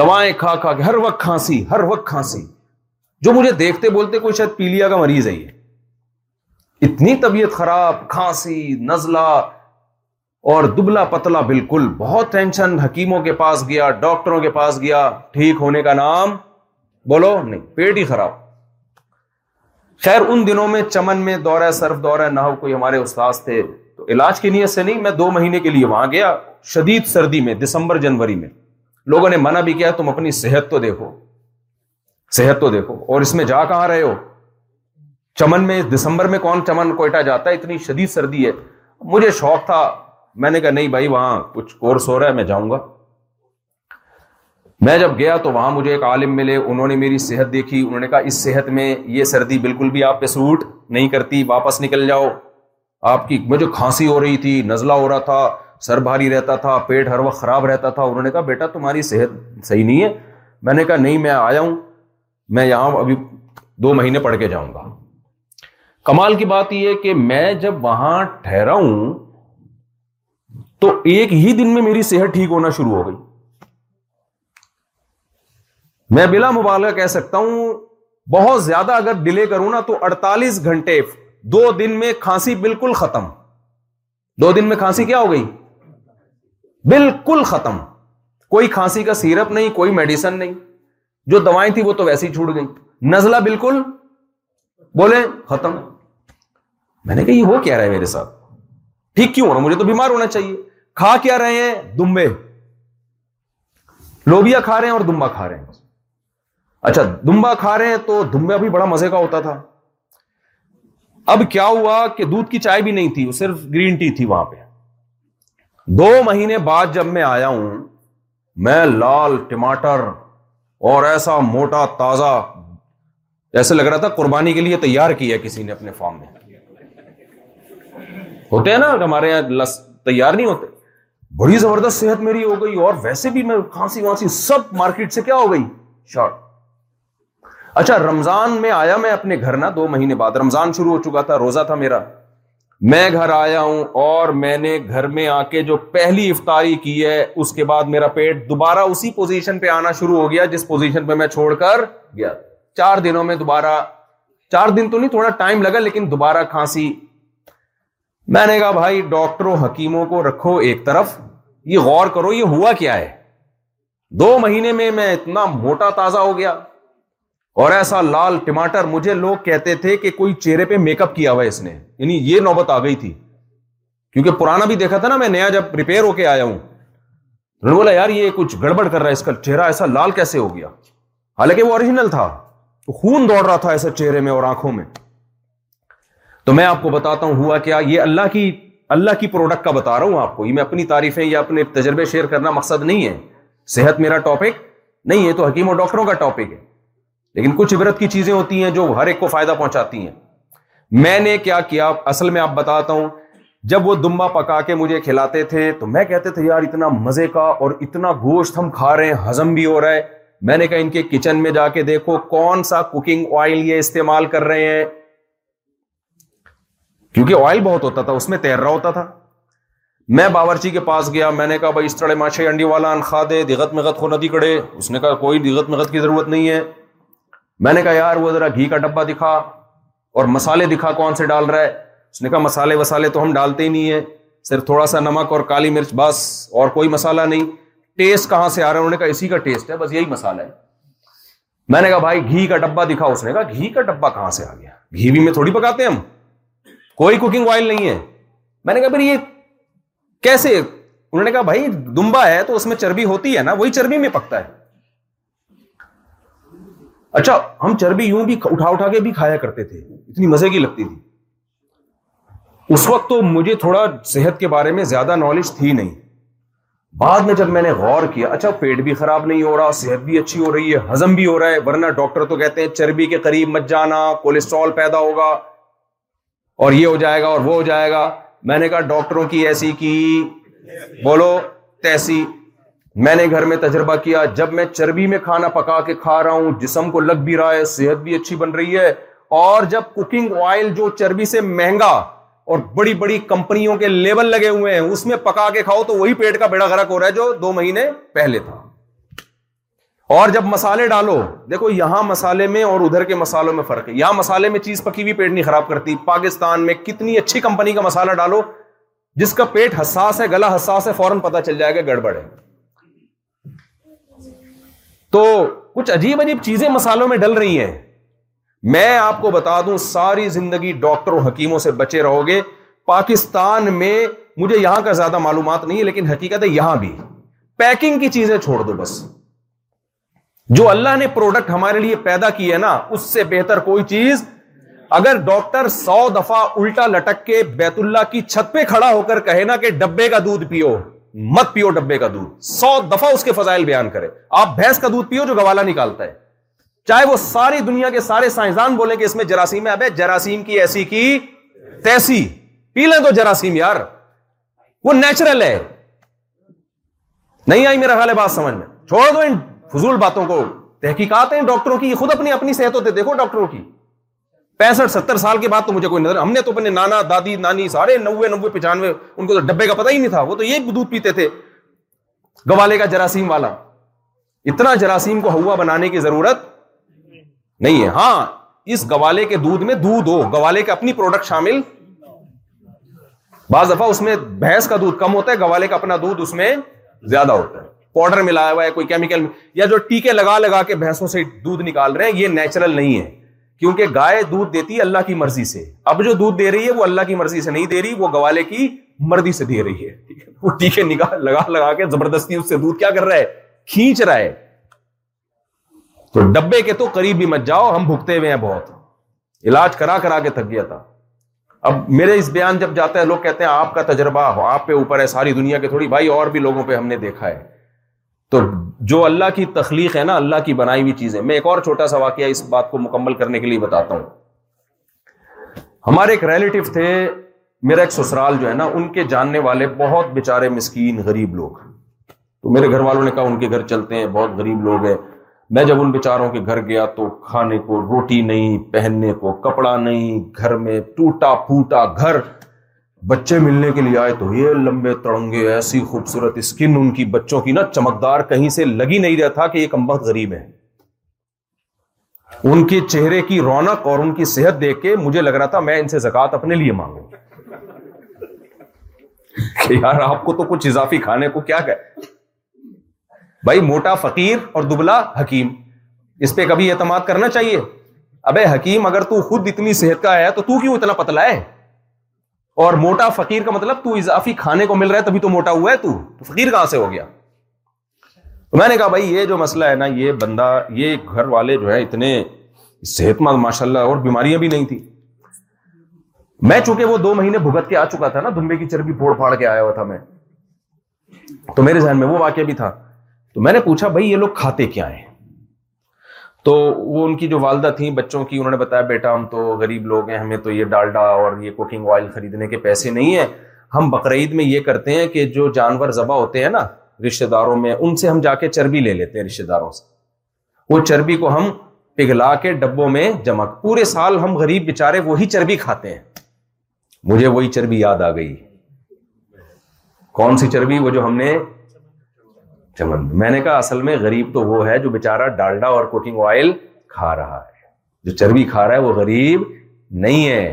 دوائیں کھا کھا کے ہر وقت کھانسی ہر وقت کھانسی جو مجھے دیکھتے بولتے کوئی شاید پیلیا کا مریض ہے یہ اتنی طبیعت خراب کھانسی نزلہ اور دبلا پتلا بالکل بہت ٹینشن حکیموں کے پاس گیا ڈاکٹروں کے پاس گیا ٹھیک ہونے کا نام بولو نہیں پیٹ ہی خراب خیر ان دنوں میں چمن میں دورہ سرف دورہ نہ کوئی ہمارے استاذ تھے تو علاج کی نیت سے نہیں میں دو مہینے کے لیے وہاں گیا شدید سردی میں دسمبر جنوری میں لوگوں نے منع بھی کیا تم اپنی صحت تو دیکھو صحت تو دیکھو اور اس میں جا کہاں رہے ہو چمن چمن میں میں دسمبر کون کوئٹہ جاتا ہے اتنی شدید سردی ہے مجھے شوق تھا میں نے کہا نہیں بھائی وہاں کچھ کورس ہو رہا ہے میں جاؤں گا میں جب گیا تو وہاں مجھے ایک عالم ملے انہوں نے میری صحت دیکھی انہوں نے کہا اس صحت میں یہ سردی بالکل بھی آپ پہ سوٹ نہیں کرتی واپس نکل جاؤ آپ کی مجھے کھانسی ہو رہی تھی نزلہ ہو رہا تھا سر بھاری رہتا تھا پیٹ ہر وقت خراب رہتا تھا انہوں نے کہا بیٹا تمہاری صحت صحیح نہیں ہے میں نے کہا نہیں میں آیا ہوں میں یہاں ابھی دو مہینے پڑھ کے جاؤں گا کمال کی بات یہ ہے کہ میں جب وہاں ٹھہرا ہوں تو ایک ہی دن میں میری صحت ٹھیک ہونا شروع ہو گئی میں بلا مبالغہ کہہ سکتا ہوں بہت زیادہ اگر ڈیلے کروں نا تو اڑتالیس گھنٹے دو دن میں کھانسی بالکل ختم دو دن میں کھانسی کیا ہو گئی بالکل ختم کوئی کھانسی کا سیرپ نہیں کوئی میڈیسن نہیں جو دوائیں تھیں وہ تو ویسی چھوٹ گئی نزلہ بالکل بولے ختم میں نے کہا یہ کیا رہا ہے میرے ساتھ ٹھیک کیوں ہو رہا مجھے تو بیمار ہونا چاہیے کھا کیا رہے ہیں دمبے لوبیا کھا رہے ہیں اور دمبا کھا رہے ہیں اچھا دمبا کھا رہے ہیں تو دمبا بھی بڑا مزے کا ہوتا تھا اب کیا ہوا کہ دودھ کی چائے بھی نہیں تھی وہ صرف گرین ٹی تھی وہاں پہ دو مہینے بعد جب میں آیا ہوں میں لال ٹماٹر اور ایسا موٹا تازہ ایسے لگ رہا تھا قربانی کے لیے تیار کیا کسی نے اپنے فارم میں ہوتے ہیں نا ہمارے یہاں لس تیار نہیں ہوتے بڑی زبردست صحت میری ہو گئی اور ویسے بھی میں کھانسی وانسی سب مارکیٹ سے کیا ہو گئی شارٹ اچھا رمضان میں آیا میں اپنے گھر نا دو مہینے بعد رمضان شروع ہو چکا تھا روزہ تھا میرا میں گھر آیا ہوں اور میں نے گھر میں آ کے جو پہلی افطاری کی ہے اس کے بعد میرا پیٹ دوبارہ اسی پوزیشن پہ آنا شروع ہو گیا جس پوزیشن پہ میں چھوڑ کر گیا چار دنوں میں دوبارہ چار دن تو نہیں تھوڑا ٹائم لگا لیکن دوبارہ کھانسی میں نے کہا بھائی ڈاکٹروں حکیموں کو رکھو ایک طرف یہ غور کرو یہ ہوا کیا ہے دو مہینے میں میں اتنا موٹا تازہ ہو گیا اور ایسا لال ٹماٹر مجھے لوگ کہتے تھے کہ کوئی چہرے پہ میک اپ کیا ہوا ہے اس نے یعنی یہ نوبت آ گئی تھی کیونکہ پرانا بھی دیکھا تھا نا میں نیا جب ریپیئر ہو کے آیا ہوں انہوں بولا یار یہ کچھ گڑبڑ کر رہا ہے اس کا چہرہ ایسا لال کیسے ہو گیا حالانکہ وہ اوریجنل تھا خون دوڑ رہا تھا ایسے چہرے میں اور آنکھوں میں تو میں آپ کو بتاتا ہوں ہوا کیا یہ اللہ کی اللہ کی پروڈکٹ کا بتا رہا ہوں آپ کو یہ میں اپنی تعریفیں یا اپنے تجربے شیئر کرنا مقصد نہیں ہے صحت میرا ٹاپک نہیں ہے تو حکیم اور ڈاکٹروں کا ٹاپک ہے لیکن کچھ عبرت کی چیزیں ہوتی ہیں جو ہر ایک کو فائدہ پہنچاتی ہیں میں نے کیا کیا اصل میں آپ بتاتا ہوں جب وہ دمبا پکا کے مجھے کھلاتے تھے تو میں کہتے تھے یار اتنا مزے کا اور اتنا گوشت ہم کھا رہے ہیں ہزم بھی ہو رہا ہے میں نے کہا ان کے کچن میں جا کے دیکھو کون سا کوکنگ آئل یہ استعمال کر رہے ہیں کیونکہ آئل بہت ہوتا تھا اس میں تیر رہا ہوتا تھا میں باورچی کے پاس گیا میں نے کہا بھائی اس طرح ماشے انڈی والا انخا دے دغت مغت خو ندی کڑے اس نے کہا کوئی دغت مغت کی ضرورت نہیں ہے میں نے کہا یار وہ ذرا گھی کا ڈبہ دکھا اور مسالے دکھا کون سے ڈال رہا ہے اس نے کہا مسالے وسالے تو ہم ڈالتے ہی نہیں ہیں صرف تھوڑا سا نمک اور کالی مرچ بس اور کوئی مسالہ نہیں ٹیسٹ کہاں سے آ رہا ہے انہوں نے کہا اسی کا ٹیسٹ ہے بس یہی مسالہ ہے میں نے کہا بھائی گھی کا ڈبہ دکھا اس نے کہا گھی کا ڈبہ کہاں سے آ گیا گھی بھی میں تھوڑی پکاتے ہیں ہم کوئی کوکنگ آئل نہیں ہے میں نے کہا بھائی یہ کیسے انہوں نے کہا بھائی دمبا ہے تو اس میں چربی ہوتی ہے نا وہی چربی میں پکتا ہے اچھا ہم چربی یوں بھی اٹھا اٹھا کے بھی کھایا کرتے تھے اتنی مزے کی لگتی تھی اس وقت تو مجھے تھوڑا صحت کے بارے میں زیادہ نالج تھی نہیں بعد میں جب میں نے غور کیا اچھا پیٹ بھی خراب نہیں ہو رہا صحت بھی اچھی ہو رہی ہے ہزم بھی ہو رہا ہے ورنہ ڈاکٹر تو کہتے ہیں چربی کے قریب مت جانا کولیسٹرول پیدا ہوگا اور یہ ہو جائے گا اور وہ ہو جائے گا میں نے کہا ڈاکٹروں کی ایسی کی بولو تیسی میں نے گھر میں تجربہ کیا جب میں چربی میں کھانا پکا کے کھا رہا ہوں جسم کو لگ بھی رہا ہے صحت بھی اچھی بن رہی ہے اور جب کوکنگ آئل جو چربی سے مہنگا اور بڑی بڑی کمپنیوں کے لیبل لگے ہوئے ہیں اس میں پکا کے کھاؤ تو وہی پیٹ کا بیڑا غرق ہو رہا ہے جو دو مہینے پہلے تھا اور جب مسالے ڈالو دیکھو یہاں مسالے میں اور ادھر کے مسالوں میں فرق ہے یہاں مسالے میں چیز پکی ہوئی پیٹ نہیں خراب کرتی پاکستان میں کتنی اچھی کمپنی کا مسالہ ڈالو جس کا پیٹ حساس ہے گلا حساس ہے فوراً پتا چل جائے گا گڑبڑ ہے تو کچھ عجیب عجیب چیزیں مسالوں میں ڈل رہی ہیں میں آپ کو بتا دوں ساری زندگی ڈاکٹروں حکیموں سے بچے رہو گے پاکستان میں مجھے یہاں کا زیادہ معلومات نہیں ہے لیکن حقیقت ہے یہاں بھی پیکنگ کی چیزیں چھوڑ دو بس جو اللہ نے پروڈکٹ ہمارے لیے پیدا کی ہے نا اس سے بہتر کوئی چیز اگر ڈاکٹر سو دفعہ الٹا لٹک کے بیت اللہ کی چھت پہ کھڑا ہو کر کہے نا کہ ڈبے کا دودھ پیو مت پیو ڈبے کا دودھ سو دفعہ اس کے فضائل بیان کرے آپ بھینس کا دودھ پیو جو گوالا نکالتا ہے چاہے وہ ساری دنیا کے سارے سائنسدان بولے کہ اس میں جراثیم ہے جراثیم کی ایسی کی تیسی پی لیں تو جراثیم یار وہ نیچرل ہے نہیں آئی میرا خیال ہے بات سمجھ میں چھوڑ دو ان فضول باتوں کو تحقیقات ہیں ڈاکٹروں کی خود اپنی اپنی صحت ہوتے دیکھو ڈاکٹروں کی پینسٹھ ستر سال کے بعد تو مجھے کوئی نظر ہم نے تو اپنے نانا دادی نانی سارے نوے نوے پچانوے ان کو تو ڈبے کا پتا ہی نہیں تھا وہ تو یہ دودھ پیتے تھے گوالے کا جراثیم والا اتنا جراثیم کو ہوا بنانے کی ضرورت نہیں ہے ہاں اس گوالے کے دودھ میں دودھ ہو گوالے کا اپنی پروڈکٹ شامل بعض دفعہ اس میں بھینس کا دودھ کم ہوتا ہے گوالے کا اپنا دودھ اس میں زیادہ ہوتا ہے پاؤڈر ملایا ہوا ہے کوئی کیمیکل یا جو ٹیکے لگا لگا کے بھینسوں سے دودھ نکال رہے ہیں یہ نیچرل نہیں ہے کیونکہ گائے دودھ دیتی ہے اللہ کی مرضی سے اب جو دودھ دے رہی ہے وہ اللہ کی مرضی سے نہیں دے رہی وہ گوالے کی مرضی سے دے رہی ہے وہ ٹیکے نگاہ لگا لگا کے زبردستی اس سے دودھ کیا کر رہا ہے کھینچ رہا ہے تو ڈبے کے تو قریب بھی مت جاؤ ہم بھگتے ہوئے ہیں بہت علاج کرا کرا کے تھک گیا تھا اب میرے اس بیان جب جاتا ہے لوگ کہتے ہیں آپ کا تجربہ ہو آپ پہ اوپر ہے ساری دنیا کے تھوڑی بھائی اور بھی لوگوں پہ ہم نے دیکھا ہے تو جو اللہ کی تخلیق ہے نا اللہ کی بنائی ہوئی چیزیں میں ایک اور چھوٹا سا واقعہ اس بات کو مکمل کرنے کے لیے بتاتا ہوں ہمارے ایک ریلیٹو تھے میرا ایک سسرال جو ہے نا ان کے جاننے والے بہت بےچارے مسکین غریب لوگ تو میرے گھر والوں نے کہا ان کے گھر چلتے ہیں بہت غریب لوگ ہیں میں جب ان بےچاروں کے گھر گیا تو کھانے کو روٹی نہیں پہننے کو کپڑا نہیں گھر میں ٹوٹا پھوٹا گھر بچے ملنے کے لیے آئے تو یہ لمبے تڑنگے ایسی خوبصورت اسکن ان کی بچوں کی نا چمکدار کہیں سے لگی نہیں رہتا کہ یہ کمبخت غریب ہے ان کے چہرے کی رونق اور ان کی صحت دیکھ کے مجھے لگ رہا تھا میں ان سے زکات اپنے لیے مانگوں کہ یار آپ کو تو کچھ اضافی کھانے کو کیا کہ بھائی موٹا فقیر اور دبلا حکیم اس پہ کبھی اعتماد کرنا چاہیے ابے حکیم اگر تو خود اتنی صحت کا ہے تو تو کیوں اتنا پتلا ہے اور موٹا فقیر کا مطلب تو اضافی کھانے کو مل رہا ہے تبھی تو موٹا ہوا ہے تو, فقیر کہاں سے ہو گیا تو میں نے کہا بھائی یہ جو مسئلہ ہے نا یہ بندہ یہ گھر والے جو ہے اتنے صحت مند ماشاء اللہ اور بیماریاں بھی نہیں تھیں میں چونکہ وہ دو مہینے بھگت کے آ چکا تھا نا دمبے کی چربی پھوڑ پھاڑ کے آیا ہوا تھا میں تو میرے ذہن میں وہ واقعہ بھی تھا تو میں نے پوچھا بھائی یہ لوگ کھاتے کیا ہیں تو وہ ان کی جو والدہ تھیں بچوں کی انہوں نے بتایا بیٹا ہم تو غریب لوگ ہیں ہمیں تو یہ ڈالڈا اور یہ کوکنگ آئل خریدنے کے پیسے نہیں ہیں ہم بقرعید میں یہ کرتے ہیں کہ جو جانور ذبح ہوتے ہیں نا رشتے داروں میں ان سے ہم جا کے چربی لے لیتے ہیں رشتے داروں سے وہ چربی کو ہم پگھلا کے ڈبوں میں جمع پورے سال ہم غریب بےچارے وہی چربی کھاتے ہیں مجھے وہی چربی یاد آ گئی کون سی چربی وہ جو ہم نے چمن میں نے کہا اصل میں غریب تو وہ ہے جو بےچارا ڈالڈا اور کوکنگ آئل کھا رہا ہے جو چربی کھا رہا ہے وہ غریب نہیں ہے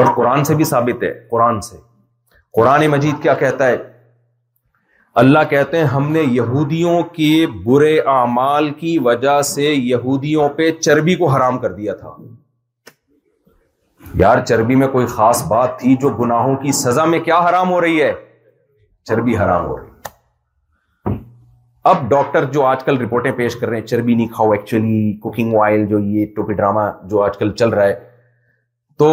اور قرآن سے بھی ثابت ہے قرآن سے قرآن مجید کیا کہتا ہے اللہ کہتے ہیں ہم نے یہودیوں کے برے اعمال کی وجہ سے یہودیوں پہ چربی کو حرام کر دیا تھا یار چربی میں کوئی خاص بات تھی جو گناہوں کی سزا میں کیا حرام ہو رہی ہے چربی حرام ہو رہی اب ڈاکٹر جو آج کل رپورٹیں پیش کر رہے ہیں چربی نہیں کھاؤ ایکچولی کوکنگ آئل جو یہ ٹوپی ڈراما جو آج کل چل رہا ہے تو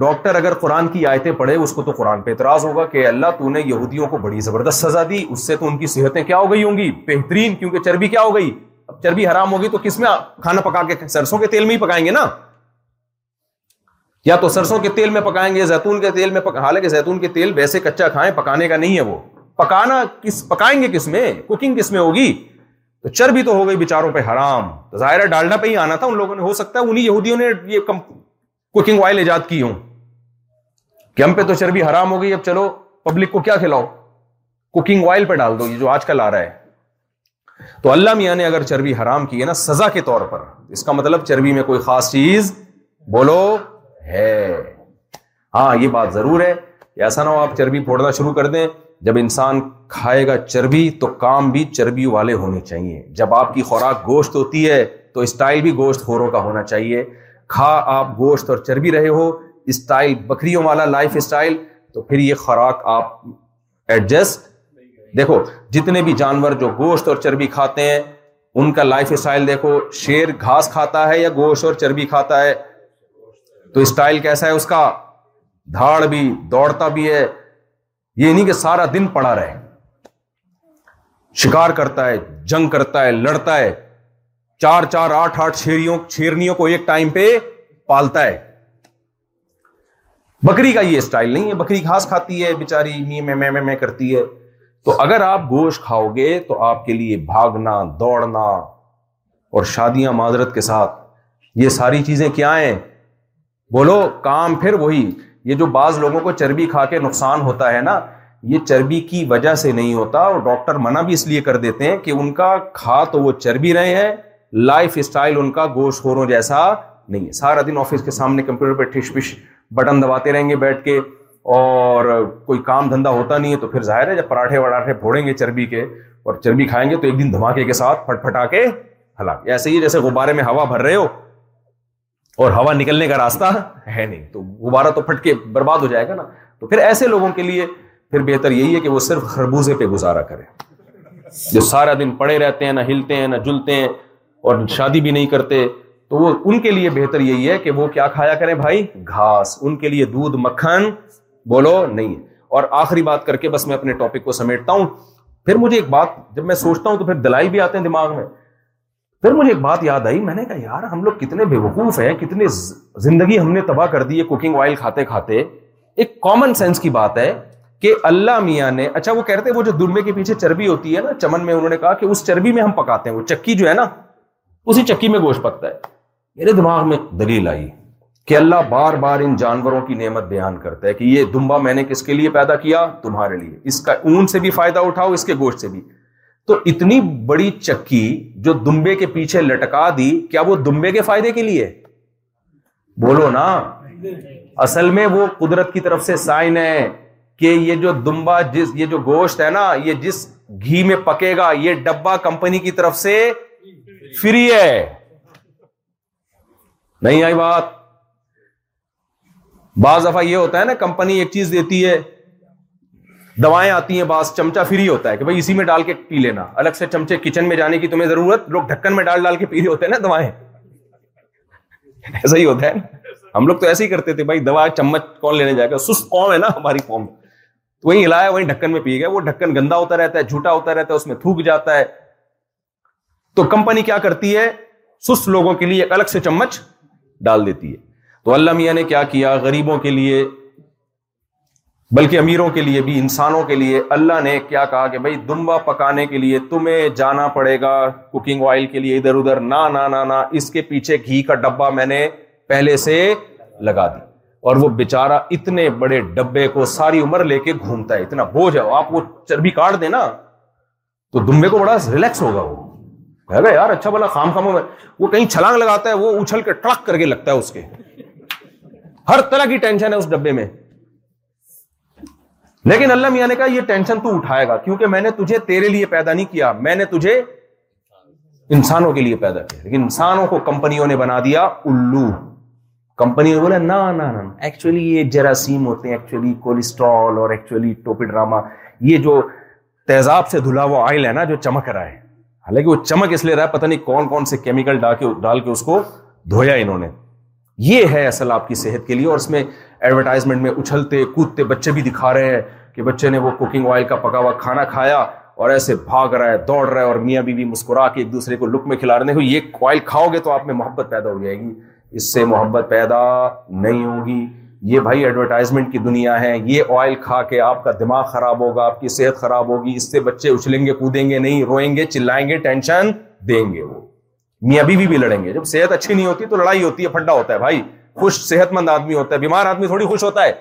ڈاکٹر اگر قرآن کی آیتیں پڑھے اس کو تو قرآن پہ اعتراض ہوگا کہ اللہ تو نے یہودیوں کو بڑی زبردست سزا دی اس سے تو ان کی صحتیں کیا ہو گئی ہوں گی بہترین کیونکہ چربی کیا ہو گئی اب چربی حرام ہوگی تو کس میں کھانا پکا کے سرسوں کے تیل میں ہی پکائیں گے نا یا تو سرسوں کے تیل میں پکائیں گے زیتون کے تیل میں حالانکہ زیتون کے تیل ویسے کچا کھائیں پکانے کا نہیں ہے وہ پکانا کس کس کس پکائیں گے میں میں کوکنگ ہوگی تو چربی تو ہو گئی بےچاروں پہ حرام ظاہر پہ ہی آنا تھا ان لوگوں نے نے ہو سکتا ہے انہیں یہودیوں یہ کم کوکنگ ایجاد کی ہوں کہ ہم پہ تو چربی حرام ہو گئی اب چلو پبلک کو کیا کھلاؤ کوکنگ آئل پہ ڈال دو یہ جو آج کل آ رہا ہے تو اللہ میاں نے اگر چربی حرام کی ہے نا سزا کے طور پر اس کا مطلب چربی میں کوئی خاص چیز بولو ہے ہاں یہ بات ضرور ہے کہ ایسا نہ ہو آپ چربی پھوڑنا شروع کر دیں جب انسان کھائے گا چربی تو کام بھی چربی والے ہونے چاہیے جب آپ کی خوراک گوشت ہوتی ہے تو اسٹائل بھی گوشت خوروں کا ہونا چاہیے کھا آپ گوشت اور چربی رہے ہو اسٹائل بکریوں والا لائف اسٹائل تو پھر یہ خوراک آپ ایڈجسٹ دیکھو جتنے بھی جانور جو گوشت اور چربی کھاتے ہیں ان کا لائف اسٹائل دیکھو شیر گھاس کھاتا ہے یا گوشت اور چربی کھاتا ہے تو اسٹائل کیسا ہے اس کا دھاڑ بھی دوڑتا بھی ہے یہ نہیں کہ سارا دن پڑا رہے شکار کرتا ہے جنگ کرتا ہے لڑتا ہے چار چار آٹھ آٹھ شیریوں شیرنیوں کو ایک ٹائم پہ پالتا ہے بکری کا یہ اسٹائل نہیں ہے بکری گھاس کھاتی ہے بےچاری میں میں میں کرتی ہے تو اگر آپ گوشت کھاؤ گے تو آپ کے لیے بھاگنا دوڑنا اور شادیاں معذرت کے ساتھ یہ ساری چیزیں کیا ہیں بولو کام پھر وہی یہ جو بعض لوگوں کو چربی کھا کے نقصان ہوتا ہے نا یہ چربی کی وجہ سے نہیں ہوتا اور ڈاکٹر منع بھی اس لیے کر دیتے ہیں کہ ان کا کھا تو وہ چربی رہے ہیں لائف اسٹائل ان کا گوشت خوروں جیسا نہیں ہے سارا دن آفس کے سامنے کمپیوٹر پہ ٹھش پش بٹن دباتے رہیں گے بیٹھ کے اور کوئی کام دھندا ہوتا نہیں ہے تو پھر ظاہر ہے جب پراٹھے وراٹھے پھوڑیں گے چربی کے اور چربی کھائیں گے تو ایک دن دھماکے کے ساتھ پھٹ پھٹا کے ہلاک ایسے ہی جیسے غبارے میں ہوا بھر رہے ہو اور ہوا نکلنے کا راستہ ہے نہیں تو غبارہ تو پھٹ کے برباد ہو جائے گا نا تو پھر ایسے لوگوں کے لیے پھر بہتر یہی ہے کہ وہ صرف خربوزے پہ گزارا کرے جو سارا دن پڑے رہتے ہیں نہ ہلتے ہیں نہ جلتے ہیں اور شادی بھی نہیں کرتے تو وہ ان کے لیے بہتر یہی ہے کہ وہ کیا کھایا کریں بھائی گھاس ان کے لیے دودھ مکھن بولو نہیں اور آخری بات کر کے بس میں اپنے ٹاپک کو سمیٹتا ہوں پھر مجھے ایک بات جب میں سوچتا ہوں تو پھر دلائی بھی آتے ہیں دماغ میں پھر مجھے ایک بات یاد آئی میں نے کہا یار ہم لوگ کتنے بے وقوف ہیں کتنے زندگی ہم نے تباہ کر دی ہے کوکنگ آئل کھاتے کھاتے ایک کامن سینس کی بات ہے کہ اللہ میاں نے اچھا وہ وہ کہتے ہیں جو کے پیچھے چربی ہوتی ہے نا چمن میں انہوں نے کہا کہ اس چربی میں ہم پکاتے ہیں وہ چکی جو ہے نا اسی چکی میں گوشت پکتا ہے میرے دماغ میں دلیل آئی کہ اللہ بار بار ان جانوروں کی نعمت بیان کرتا ہے کہ یہ دمبا میں نے کس کے لیے پیدا کیا تمہارے لیے اس کا اون سے بھی فائدہ اٹھاؤ اس کے گوشت سے بھی تو اتنی بڑی چکی جو دمبے کے پیچھے لٹکا دی کیا وہ دمبے کے فائدے کے لیے بولو نا اصل میں وہ قدرت کی طرف سے سائن ہے کہ یہ جو دمبا جس یہ جو گوشت ہے نا یہ جس گھی میں پکے گا یہ ڈبا کمپنی کی طرف سے فری ہے نہیں آئی بات بعض دفعہ یہ ہوتا ہے نا کمپنی ایک چیز دیتی ہے دوائیں آتی ہیں بعض چمچہ فری ہوتا ہے کہ بھائی اسی میں ڈال کے پی لینا الگ سے چمچے کچن میں جانے کی تمہیں ضرورت لوگ ڈھکن میں ڈال ڈال کے پی رہے ہوتے ہیں نا دوائیں ایسا ہی ہوتا ہے ہم لوگ تو ایسے ہی کرتے تھے بھائی دوا چمچ کون لینے جائے گا سست قوم ہے نا ہماری قوم تو وہیں ہلایا وہیں ڈھکن میں پی گیا وہ ڈھکن گندا ہوتا رہتا ہے جھوٹا ہوتا رہتا ہے اس میں تھوک جاتا ہے تو کمپنی کیا کرتی ہے سست لوگوں کے لیے ایک الگ سے چمچ ڈال دیتی ہے تو اللہ میاں نے کیا کیا غریبوں کے لیے بلکہ امیروں کے لیے بھی انسانوں کے لیے اللہ نے کیا کہا کہ بھائی دمبا پکانے کے لیے تمہیں جانا پڑے گا کوکنگ آئل کے لیے ادھر ادھر نہ نہ نہ نہ اس کے پیچھے گھی کا ڈبا میں نے پہلے سے لگا دی اور وہ بےچارا اتنے بڑے ڈبے کو ساری عمر لے کے گھومتا ہے اتنا بوجھ ہے آپ وہ چربی کاٹ دیں نا تو دمبے کو بڑا ریلیکس ہوگا وہ ہے یار اچھا بولا خام خام وہ کہیں چھلانگ لگاتا ہے وہ اچھل کے ٹرک کر کے لگتا ہے اس کے ہر طرح کی ٹینشن ہے اس ڈبے میں لیکن اللہ میاں نے کہا یہ ٹینشن تو اٹھائے گا کیونکہ میں نے تجھے تیرے لیے پیدا نہیں کیا میں نے تجھے انسانوں کے لیے پیدا کیا لیکن انسانوں کو کمپنیوں نے بنا دیا الو کمپنی نے بولا نا نا نا ایکچولی یہ جراثیم ہوتے ہیں ایکچولی کولیسٹرول اور ٹوپی ٹوپیڈراما یہ جو تیزاب سے دھلا ہوا آئل ہے نا جو چمک رہا ہے حالانکہ وہ چمک اس لیے رہا ہے پتہ نہیں کون کون سے کیمیکل ڈال کے ڈال کے اس کو دھویا انہوں نے یہ ہے اصل آپ کی صحت کے لیے اور اس میں ایڈورٹائزمنٹ میں اچھلتے کودتے بچے بھی دکھا رہے ہیں کہ بچے نے وہ کوکنگ آئل کا پکا ہوا کھانا کھایا اور ایسے بھاگ رہا ہے دوڑ رہا ہے اور میاں بیوی بی مسکرا کے ایک دوسرے کو لک میں کھلا رہے ہیں یہ آئل کھاؤ گے تو آپ میں محبت پیدا ہو جائے گی اس سے محبت پیدا نہیں ہوگی یہ بھائی ایڈورٹائزمنٹ کی دنیا ہے یہ آئل کھا کے آپ کا دماغ خراب ہوگا آپ کی صحت خراب ہوگی اس سے بچے اچھلیں گے کودیں گے نہیں روئیں گے چلائیں گے ٹینشن دیں گے وہ میاں بیوی بھی لڑیں گے جب صحت اچھی نہیں ہوتی تو لڑائی ہوتی ہے پھڈا ہوتا ہے بھائی خوش صحت مند آدمی ہوتا ہے بیمار آدمی تھوڑی خوش ہوتا ہے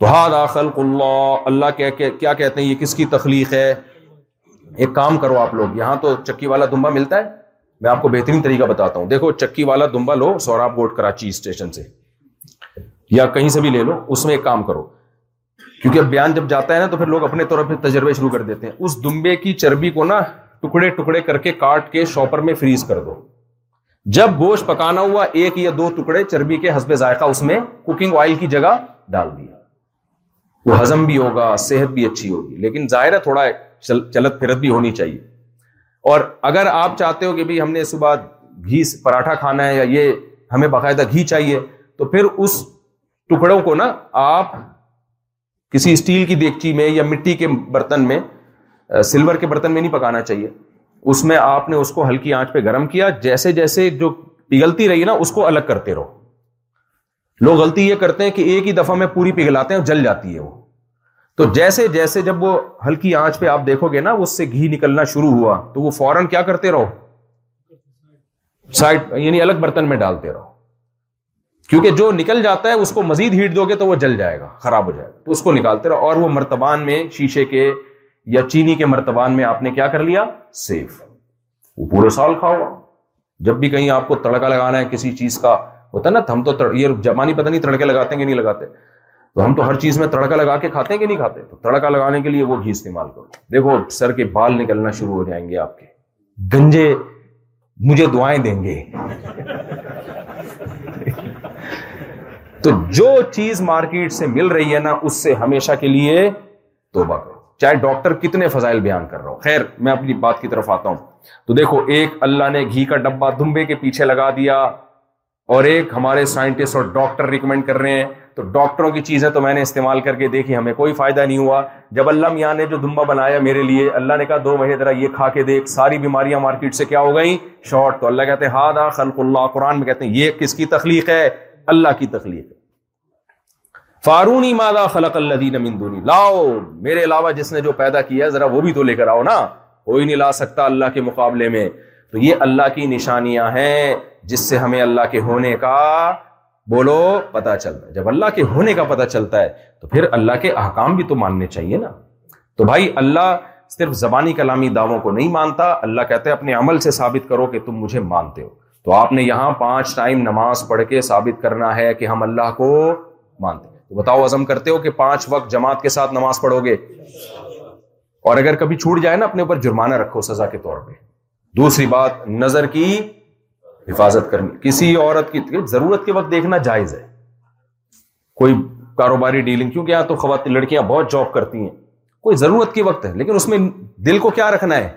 تو ہاں داخل اللہ کیا کہتے ہیں یہ کس کی تخلیق ہے ایک کام کرو آپ لوگ یہاں تو چکی والا دمبا ملتا ہے میں آپ کو بہترین طریقہ بتاتا ہوں دیکھو چکی والا دمبا لو سوراب گوٹ کراچی اسٹیشن سے یا کہیں سے بھی لے لو اس میں ایک کام کرو کیونکہ اب بیان جب جاتا ہے نا تو پھر لوگ اپنے طور پہ تجربے شروع کر دیتے ہیں اس دمبے کی چربی کو نا ٹکڑے ٹکڑے کر کے کاٹ کے شاپر میں فریز کر دو جب گوشت پکانا ہوا ایک یا دو ٹکڑے چربی کے حسب ذائقہ اس میں کوکنگ آئل کی جگہ ڈال دیا وہ ہضم بھی ہوگا صحت بھی اچھی ہوگی لیکن ظاہر ہے تھوڑا چلت پھرت بھی ہونی چاہیے اور اگر آپ چاہتے ہو کہ ہم نے صبح گھی پراٹھا کھانا ہے یا یہ ہمیں باقاعدہ گھی چاہیے تو پھر اس ٹکڑوں کو نا آپ کسی اسٹیل کی دیگچی میں یا مٹی کے برتن میں سلور کے برتن میں نہیں پکانا چاہیے اس میں آپ نے اس کو ہلکی آنچ پہ گرم کیا جیسے جیسے جو پگھلتی رہی نا اس کو الگ کرتے رہو لوگ غلطی یہ کرتے ہیں کہ ایک ہی دفعہ میں پوری پگھلاتے ہیں اور جل جاتی ہے وہ تو جیسے جیسے جب وہ ہلکی آنچ پہ آپ دیکھو گے نا اس سے گھی نکلنا شروع ہوا تو وہ فوراً کیا کرتے رہو سائڈ یعنی الگ برتن میں ڈالتے رہو کیونکہ جو نکل جاتا ہے اس کو مزید ہیٹ دو گے تو وہ جل جائے گا خراب ہو جائے گا تو اس کو نکالتے رہو اور وہ مرتبان میں شیشے کے یا چینی کے مرتبان میں آپ نے کیا کر لیا سیف وہ پورے سال کھاؤ جب بھی کہیں آپ کو تڑکا لگانا ہے کسی چیز کا ہوتا ہے نا ہم تو یہ جمانی پتہ نہیں تڑکے لگاتے ہیں کہ نہیں لگاتے تو ہم تو ہر چیز میں تڑکا لگا کے کھاتے ہیں کہ نہیں کھاتے تو تڑکا لگانے کے لیے وہ گھی استعمال کرو دیکھو سر کے بال نکلنا شروع ہو جائیں گے آپ کے گنجے مجھے دعائیں دیں گے تو جو چیز مارکیٹ سے مل رہی ہے نا اس سے ہمیشہ کے لیے توبہ کرو چاہے ڈاکٹر کتنے فضائل بیان کر رہا ہوں خیر میں اپنی بات کی طرف آتا ہوں تو دیکھو ایک اللہ نے گھی کا ڈبا دمبے کے پیچھے لگا دیا اور ایک ہمارے سائنٹسٹ اور ڈاکٹر ریکمینڈ کر رہے ہیں تو ڈاکٹروں کی چیزیں تو میں نے استعمال کر کے دیکھی ہمیں کوئی فائدہ نہیں ہوا جب اللہ میاں نے جو دمبا بنایا میرے لیے اللہ نے کہا دو مہینے ذرا یہ کھا کے دیکھ ساری بیماریاں مارکیٹ سے کیا ہو گئیں شارٹ تو اللہ کہتے ہیں ہاں خلق اللہ قرآن میں کہتے ہیں یہ کس کی تخلیق ہے اللہ کی تخلیق ہے فارونی مادہ خلق اللہ لاؤ میرے علاوہ جس نے جو پیدا کیا ہے ذرا وہ بھی تو لے کر آؤ نا کوئی نہیں لا سکتا اللہ کے مقابلے میں تو یہ اللہ کی نشانیاں ہیں جس سے ہمیں اللہ کے ہونے کا بولو پتہ چلتا ہے جب اللہ کے ہونے کا پتہ چلتا ہے تو پھر اللہ کے احکام بھی تو ماننے چاہیے نا تو بھائی اللہ صرف زبانی کلامی دعووں کو نہیں مانتا اللہ کہتے اپنے عمل سے ثابت کرو کہ تم مجھے مانتے ہو تو آپ نے یہاں پانچ ٹائم نماز پڑھ کے ثابت کرنا ہے کہ ہم اللہ کو مانتے بتاؤ عزم کرتے ہو کہ پانچ وقت جماعت کے ساتھ نماز پڑھو گے اور اگر کبھی چھوٹ جائے نا اپنے اوپر جرمانہ رکھو سزا کے طور پہ دوسری بات نظر کی حفاظت کرنی کسی عورت کی ضرورت کے وقت دیکھنا جائز ہے کوئی کاروباری ڈیلنگ کیونکہ یہاں تو خواتین لڑکیاں بہت جاب کرتی ہیں کوئی ضرورت کے وقت ہے لیکن اس میں دل کو کیا رکھنا ہے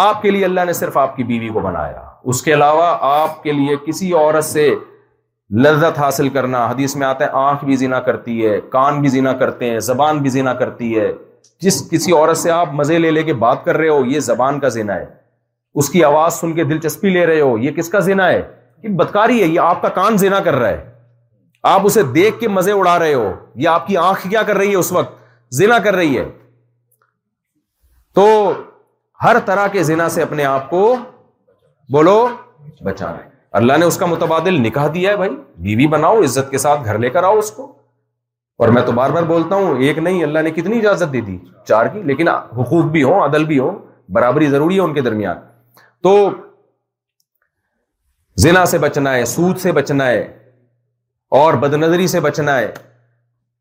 آپ کے لیے اللہ نے صرف آپ کی بیوی کو بنایا اس کے علاوہ آپ کے لیے کسی عورت سے لذت حاصل کرنا حدیث میں آتا ہے آنکھ بھی زینا کرتی ہے کان بھی زینا کرتے ہیں زبان بھی زینا کرتی ہے جس کسی عورت سے آپ مزے لے لے کے بات کر رہے ہو یہ زبان کا زنا ہے اس کی آواز سن کے دلچسپی لے رہے ہو یہ کس کا زنا ہے یہ بدکاری ہے یہ آپ کا کان زینا کر رہا ہے آپ اسے دیکھ کے مزے اڑا رہے ہو یہ آپ کی آنکھ کیا کر رہی ہے اس وقت زنا کر رہی ہے تو ہر طرح کے زنا سے اپنے آپ کو بولو بچانا ہے اللہ نے اس کا متبادل نکاح دیا ہے بھائی بیوی بناؤ عزت کے ساتھ گھر لے کر آؤ اس کو اور میں تو بار بار بولتا ہوں ایک نہیں اللہ نے کتنی اجازت دی تھی چار کی لیکن حقوق بھی ہوں عدل بھی ہوں برابری ضروری ہے ان کے درمیان تو زنا سے بچنا ہے سود سے بچنا ہے اور بد نظری سے بچنا ہے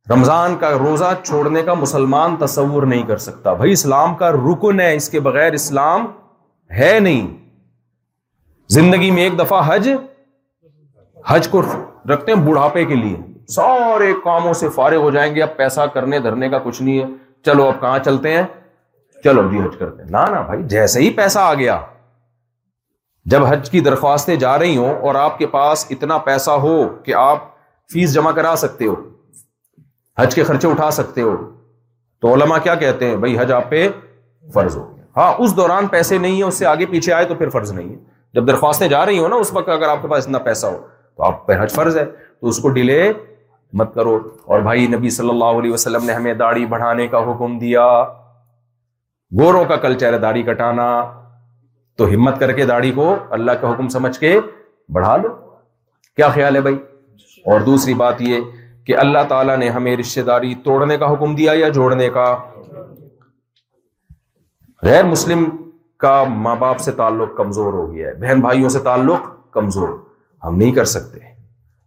رمضان کا روزہ چھوڑنے کا مسلمان تصور نہیں کر سکتا بھائی اسلام کا رکن ہے اس کے بغیر اسلام ہے نہیں زندگی میں ایک دفعہ حج حج کو رکھتے ہیں بڑھاپے کے لیے سارے کاموں سے فارغ ہو جائیں گے اب پیسہ کرنے دھرنے کا کچھ نہیں ہے چلو اب کہاں چلتے ہیں چلو جی حج کرتے ہیں نہ بھائی جیسے ہی پیسہ آ گیا جب حج کی درخواستیں جا رہی ہوں اور آپ کے پاس اتنا پیسہ ہو کہ آپ فیس جمع کرا سکتے ہو حج کے خرچے اٹھا سکتے ہو تو علماء کیا کہتے ہیں بھائی حج آپ پہ فرض ہو گیا ہاں اس دوران پیسے نہیں ہیں اس سے آگے پیچھے آئے تو پھر فرض نہیں ہے جب درخواستیں جا رہی ہوں نا اس وقت اگر آپ کے پاس اتنا پیسہ ہو تو آپ پہ حج فرض ہے تو اس کو ڈیلے مت کرو اور بھائی نبی صلی اللہ علیہ وسلم نے ہمیں داڑھی بڑھانے کا حکم دیا گوروں کا کلچر ہے داڑھی کٹانا تو ہمت کر کے داڑھی کو اللہ کا حکم سمجھ کے بڑھا لو کیا خیال ہے بھائی اور دوسری بات یہ کہ اللہ تعالیٰ نے ہمیں رشتے داری توڑنے کا حکم دیا یا جوڑنے کا غیر مسلم کا ماں باپ سے تعلق کمزور ہو گیا ہے بہن بھائیوں سے تعلق کمزور ہم نہیں کر سکتے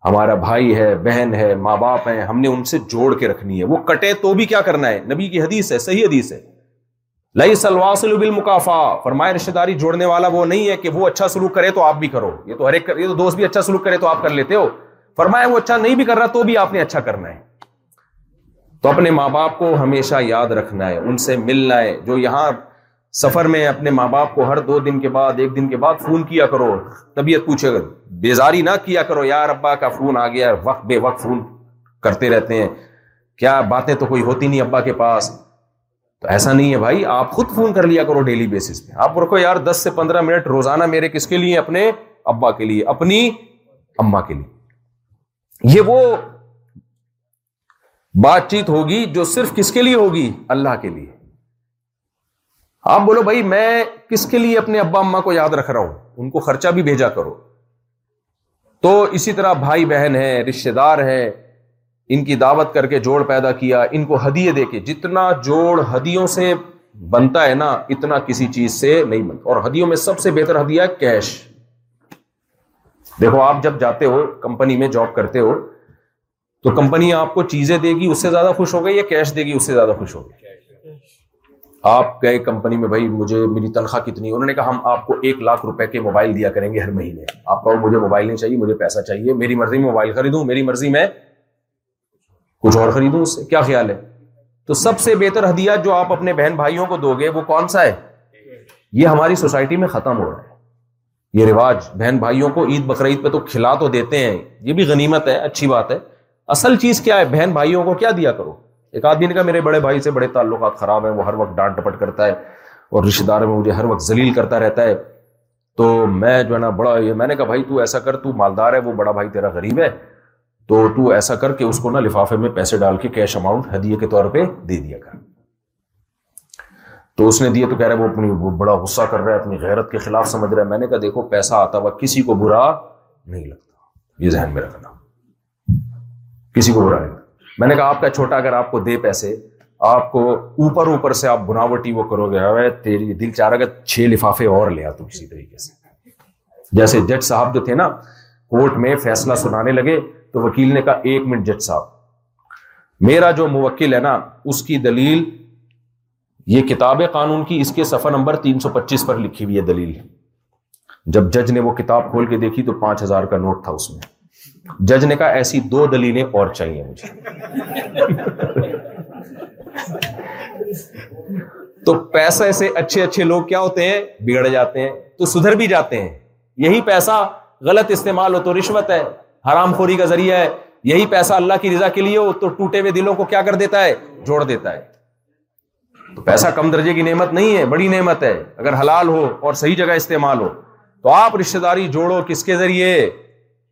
ہمارا بھائی ہے بہن ہے ماں باپ ہیں ہم نے ان سے جوڑ کے رکھنی ہے وہ کٹے تو بھی کیا کرنا ہے نبی کی حدیث ہے صحیح حدیث ہے لئی فرمائے رشتے داری جوڑنے والا وہ نہیں ہے کہ وہ اچھا سلوک کرے تو آپ بھی کرو یہ تو ہر ایک یہ تو دوست بھی اچھا سلوک کرے تو آپ کر لیتے ہو فرمائے وہ اچھا نہیں بھی کر رہا تو بھی آپ نے اچھا کرنا ہے تو اپنے ماں باپ کو ہمیشہ یاد رکھنا ہے ان سے ملنا ہے جو یہاں سفر میں اپنے ماں باپ کو ہر دو دن کے بعد ایک دن کے بعد فون کیا کرو طبیعت پوچھے گا بیزاری نہ کیا کرو یار ابا کا فون آ گیا وقت بے وقت فون کرتے رہتے ہیں کیا باتیں تو کوئی ہوتی نہیں ابا کے پاس تو ایسا نہیں ہے بھائی آپ خود فون کر لیا کرو ڈیلی بیسس پہ آپ رکھو یار دس سے پندرہ منٹ روزانہ میرے کس کے لیے اپنے ابا کے لیے اپنی اما کے لیے یہ وہ بات چیت ہوگی جو صرف کس کے لیے ہوگی اللہ کے لیے آپ بولو بھائی میں کس کے لیے اپنے ابا اما کو یاد رکھ رہا ہوں ان کو خرچہ بھی بھیجا کرو تو اسی طرح بھائی بہن ہیں رشتے دار ہیں ان کی دعوت کر کے جوڑ پیدا کیا ان کو ہدیے دے کے جتنا جوڑ ہدیوں سے بنتا ہے نا اتنا کسی چیز سے نہیں بنتا اور ہدیوں میں سب سے بہتر ہدیہ کیش دیکھو آپ جب جاتے ہو کمپنی میں جاب کرتے ہو تو کمپنی آپ کو چیزیں دے گی اس سے زیادہ خوش گئی یا کیش دے گی اس سے زیادہ خوش ہوگی آپ گئے کمپنی میں بھائی مجھے میری تنخواہ کتنی انہوں نے کہا ہم آپ کو ایک لاکھ روپے کے موبائل دیا کریں گے ہر مہینے آپ کہو مجھے موبائل نہیں چاہیے مجھے پیسہ چاہیے میری مرضی میں موبائل خریدوں میری مرضی میں کچھ اور خریدوں سے کیا خیال ہے تو سب سے بہتر ہدیہ جو آپ اپنے بہن بھائیوں کو دو گے وہ کون سا ہے یہ ہماری سوسائٹی میں ختم ہو رہا ہے یہ رواج بہن بھائیوں کو عید بقرعید پہ تو کھلا تو دیتے ہیں یہ بھی غنیمت ہے اچھی بات ہے اصل چیز کیا ہے بہن بھائیوں کو کیا دیا کرو ایک آدمی نے کہا میرے بڑے بھائی سے بڑے تعلقات خراب ہیں وہ ہر وقت ڈانٹ ٹپٹ کرتا ہے اور رشتے دار میں مجھے ہر وقت ذلیل کرتا رہتا ہے تو میں جو ہے نا بڑا یہ میں نے کہا بھائی تو ایسا کر تو مالدار ہے وہ بڑا بھائی تیرا غریب ہے تو تو ایسا کر کے اس کو نا لفافے میں پیسے ڈال کے کیش اماؤنٹ ہدیے کے طور پہ دے دیا کر تو اس نے دیا تو کہہ رہے وہ اپنی وہ بڑا غصہ کر رہا ہے اپنی غیرت کے خلاف سمجھ رہا ہے میں نے کہا دیکھو پیسہ آتا ہوا کسی کو برا نہیں لگتا یہ ذہن میں رکھنا کسی کو برا نہیں لگتا میں نے کہا آپ کا چھوٹا اگر آپ کو دے پیسے آپ کو اوپر اوپر سے آپ بناوٹی وہ کرو گے تیری دل رہا چھ لفافے اور لیا تم اسی طریقے سے جیسے جج صاحب جو تھے نا کورٹ میں فیصلہ سنانے لگے تو وکیل نے کہا ایک منٹ جج صاحب میرا جو موکل ہے نا اس کی دلیل یہ کتاب قانون کی اس کے صفحہ نمبر تین سو پچیس پر لکھی ہوئی ہے دلیل جب جج نے وہ کتاب کھول کے دیکھی تو پانچ ہزار کا نوٹ تھا اس میں جج نے کہا ایسی دو دلیلیں اور چاہیے مجھے تو پیسے سے اچھے اچھے لوگ کیا ہوتے ہیں بگڑ جاتے ہیں تو سدھر بھی جاتے ہیں یہی پیسہ غلط استعمال ہو تو رشوت ہے حرام خوری کا ذریعہ ہے یہی پیسہ اللہ کی رضا کے لیے ہو تو ٹوٹے ہوئے دلوں کو کیا کر دیتا ہے جوڑ دیتا ہے تو پیسہ کم درجے کی نعمت نہیں ہے بڑی نعمت ہے اگر حلال ہو اور صحیح جگہ استعمال ہو تو آپ رشتے داری جوڑو کس کے ذریعے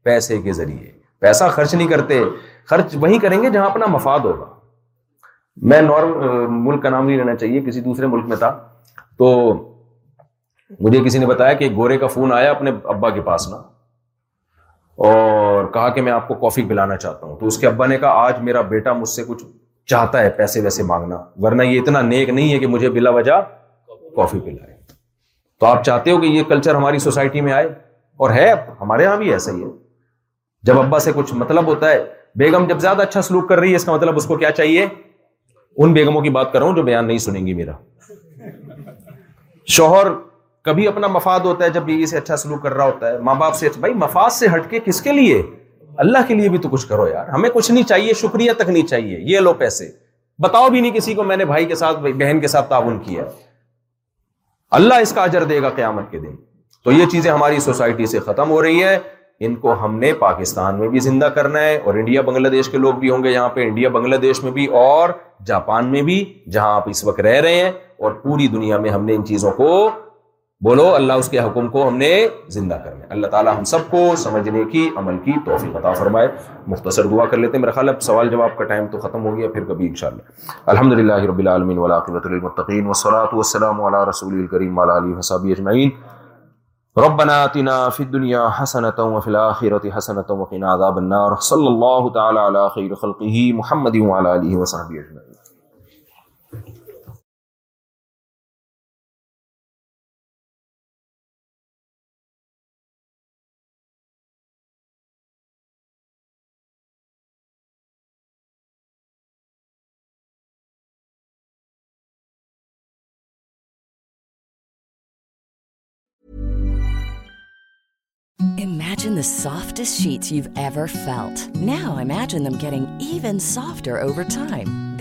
پیسے کے ذریعے پیسہ خرچ نہیں کرتے خرچ وہی کریں گے جہاں اپنا مفاد ہوگا میں نارمل ملک کا نام نہیں لینا چاہیے کسی دوسرے ملک میں تھا تو مجھے کسی نے بتایا کہ گورے کا فون آیا اپنے ابا کے پاس نا اور کہا کہ میں آپ کو کافی پلانا چاہتا ہوں تو اس کے ابا نے کہا آج میرا بیٹا مجھ سے کچھ چاہتا ہے پیسے ویسے مانگنا ورنہ یہ اتنا نیک نہیں ہے کہ مجھے بلا وجہ کافی پلائے تو آپ چاہتے ہو کہ یہ کلچر ہماری سوسائٹی میں آئے اور ہے ہمارے یہاں بھی ایسا ہی ہے جب ابا سے کچھ مطلب ہوتا ہے بیگم جب زیادہ اچھا سلوک کر رہی ہے اس کا مطلب اس کو کیا چاہیے ان بیگموں کی بات کر رہا ہوں جو بیان نہیں سنیں گی میرا شوہر کبھی اپنا مفاد ہوتا ہے جب بیوی سے اچھا سلوک کر رہا ہوتا ہے ماں باپ سے اچھا، بھائی مفاد سے ہٹ کے کس کے لیے اللہ کے لیے بھی تو کچھ کرو یار ہمیں کچھ نہیں چاہیے شکریہ تک نہیں چاہیے یہ لو پیسے بتاؤ بھی نہیں کسی کو میں نے بھائی کے ساتھ بہن کے ساتھ تعاون کیا اللہ اس کا اجر دے گا قیامت کے دن تو یہ چیزیں ہماری سوسائٹی سے ختم ہو رہی ہے ان کو ہم نے پاکستان میں بھی زندہ کرنا ہے اور انڈیا بنگلہ دیش کے لوگ بھی ہوں گے یہاں پہ انڈیا بنگلہ دیش میں بھی اور جاپان میں بھی جہاں آپ اس وقت رہ رہے ہیں اور پوری دنیا میں ہم نے ان چیزوں کو بولو اللہ اس کے حکم کو ہم نے زندہ کرنا ہے اللہ تعالیٰ ہم سب کو سمجھنے کی عمل کی توفیق عطا فرمائے مختصر دعا کر لیتے ہیں میرا خیال اب سوال جواب کا ٹائم تو ختم ہو گیا پھر کبھی ان شاء اللہ الحمد للہ اجمعین ربنا آتنا في الدنيا حسنة حسنة وفي الآخرة وقنا عذاب النار صلى الله تعالى على خير خلقه محمد وعلى آله وصحبه أجمعين سافٹ نو ایم کی soft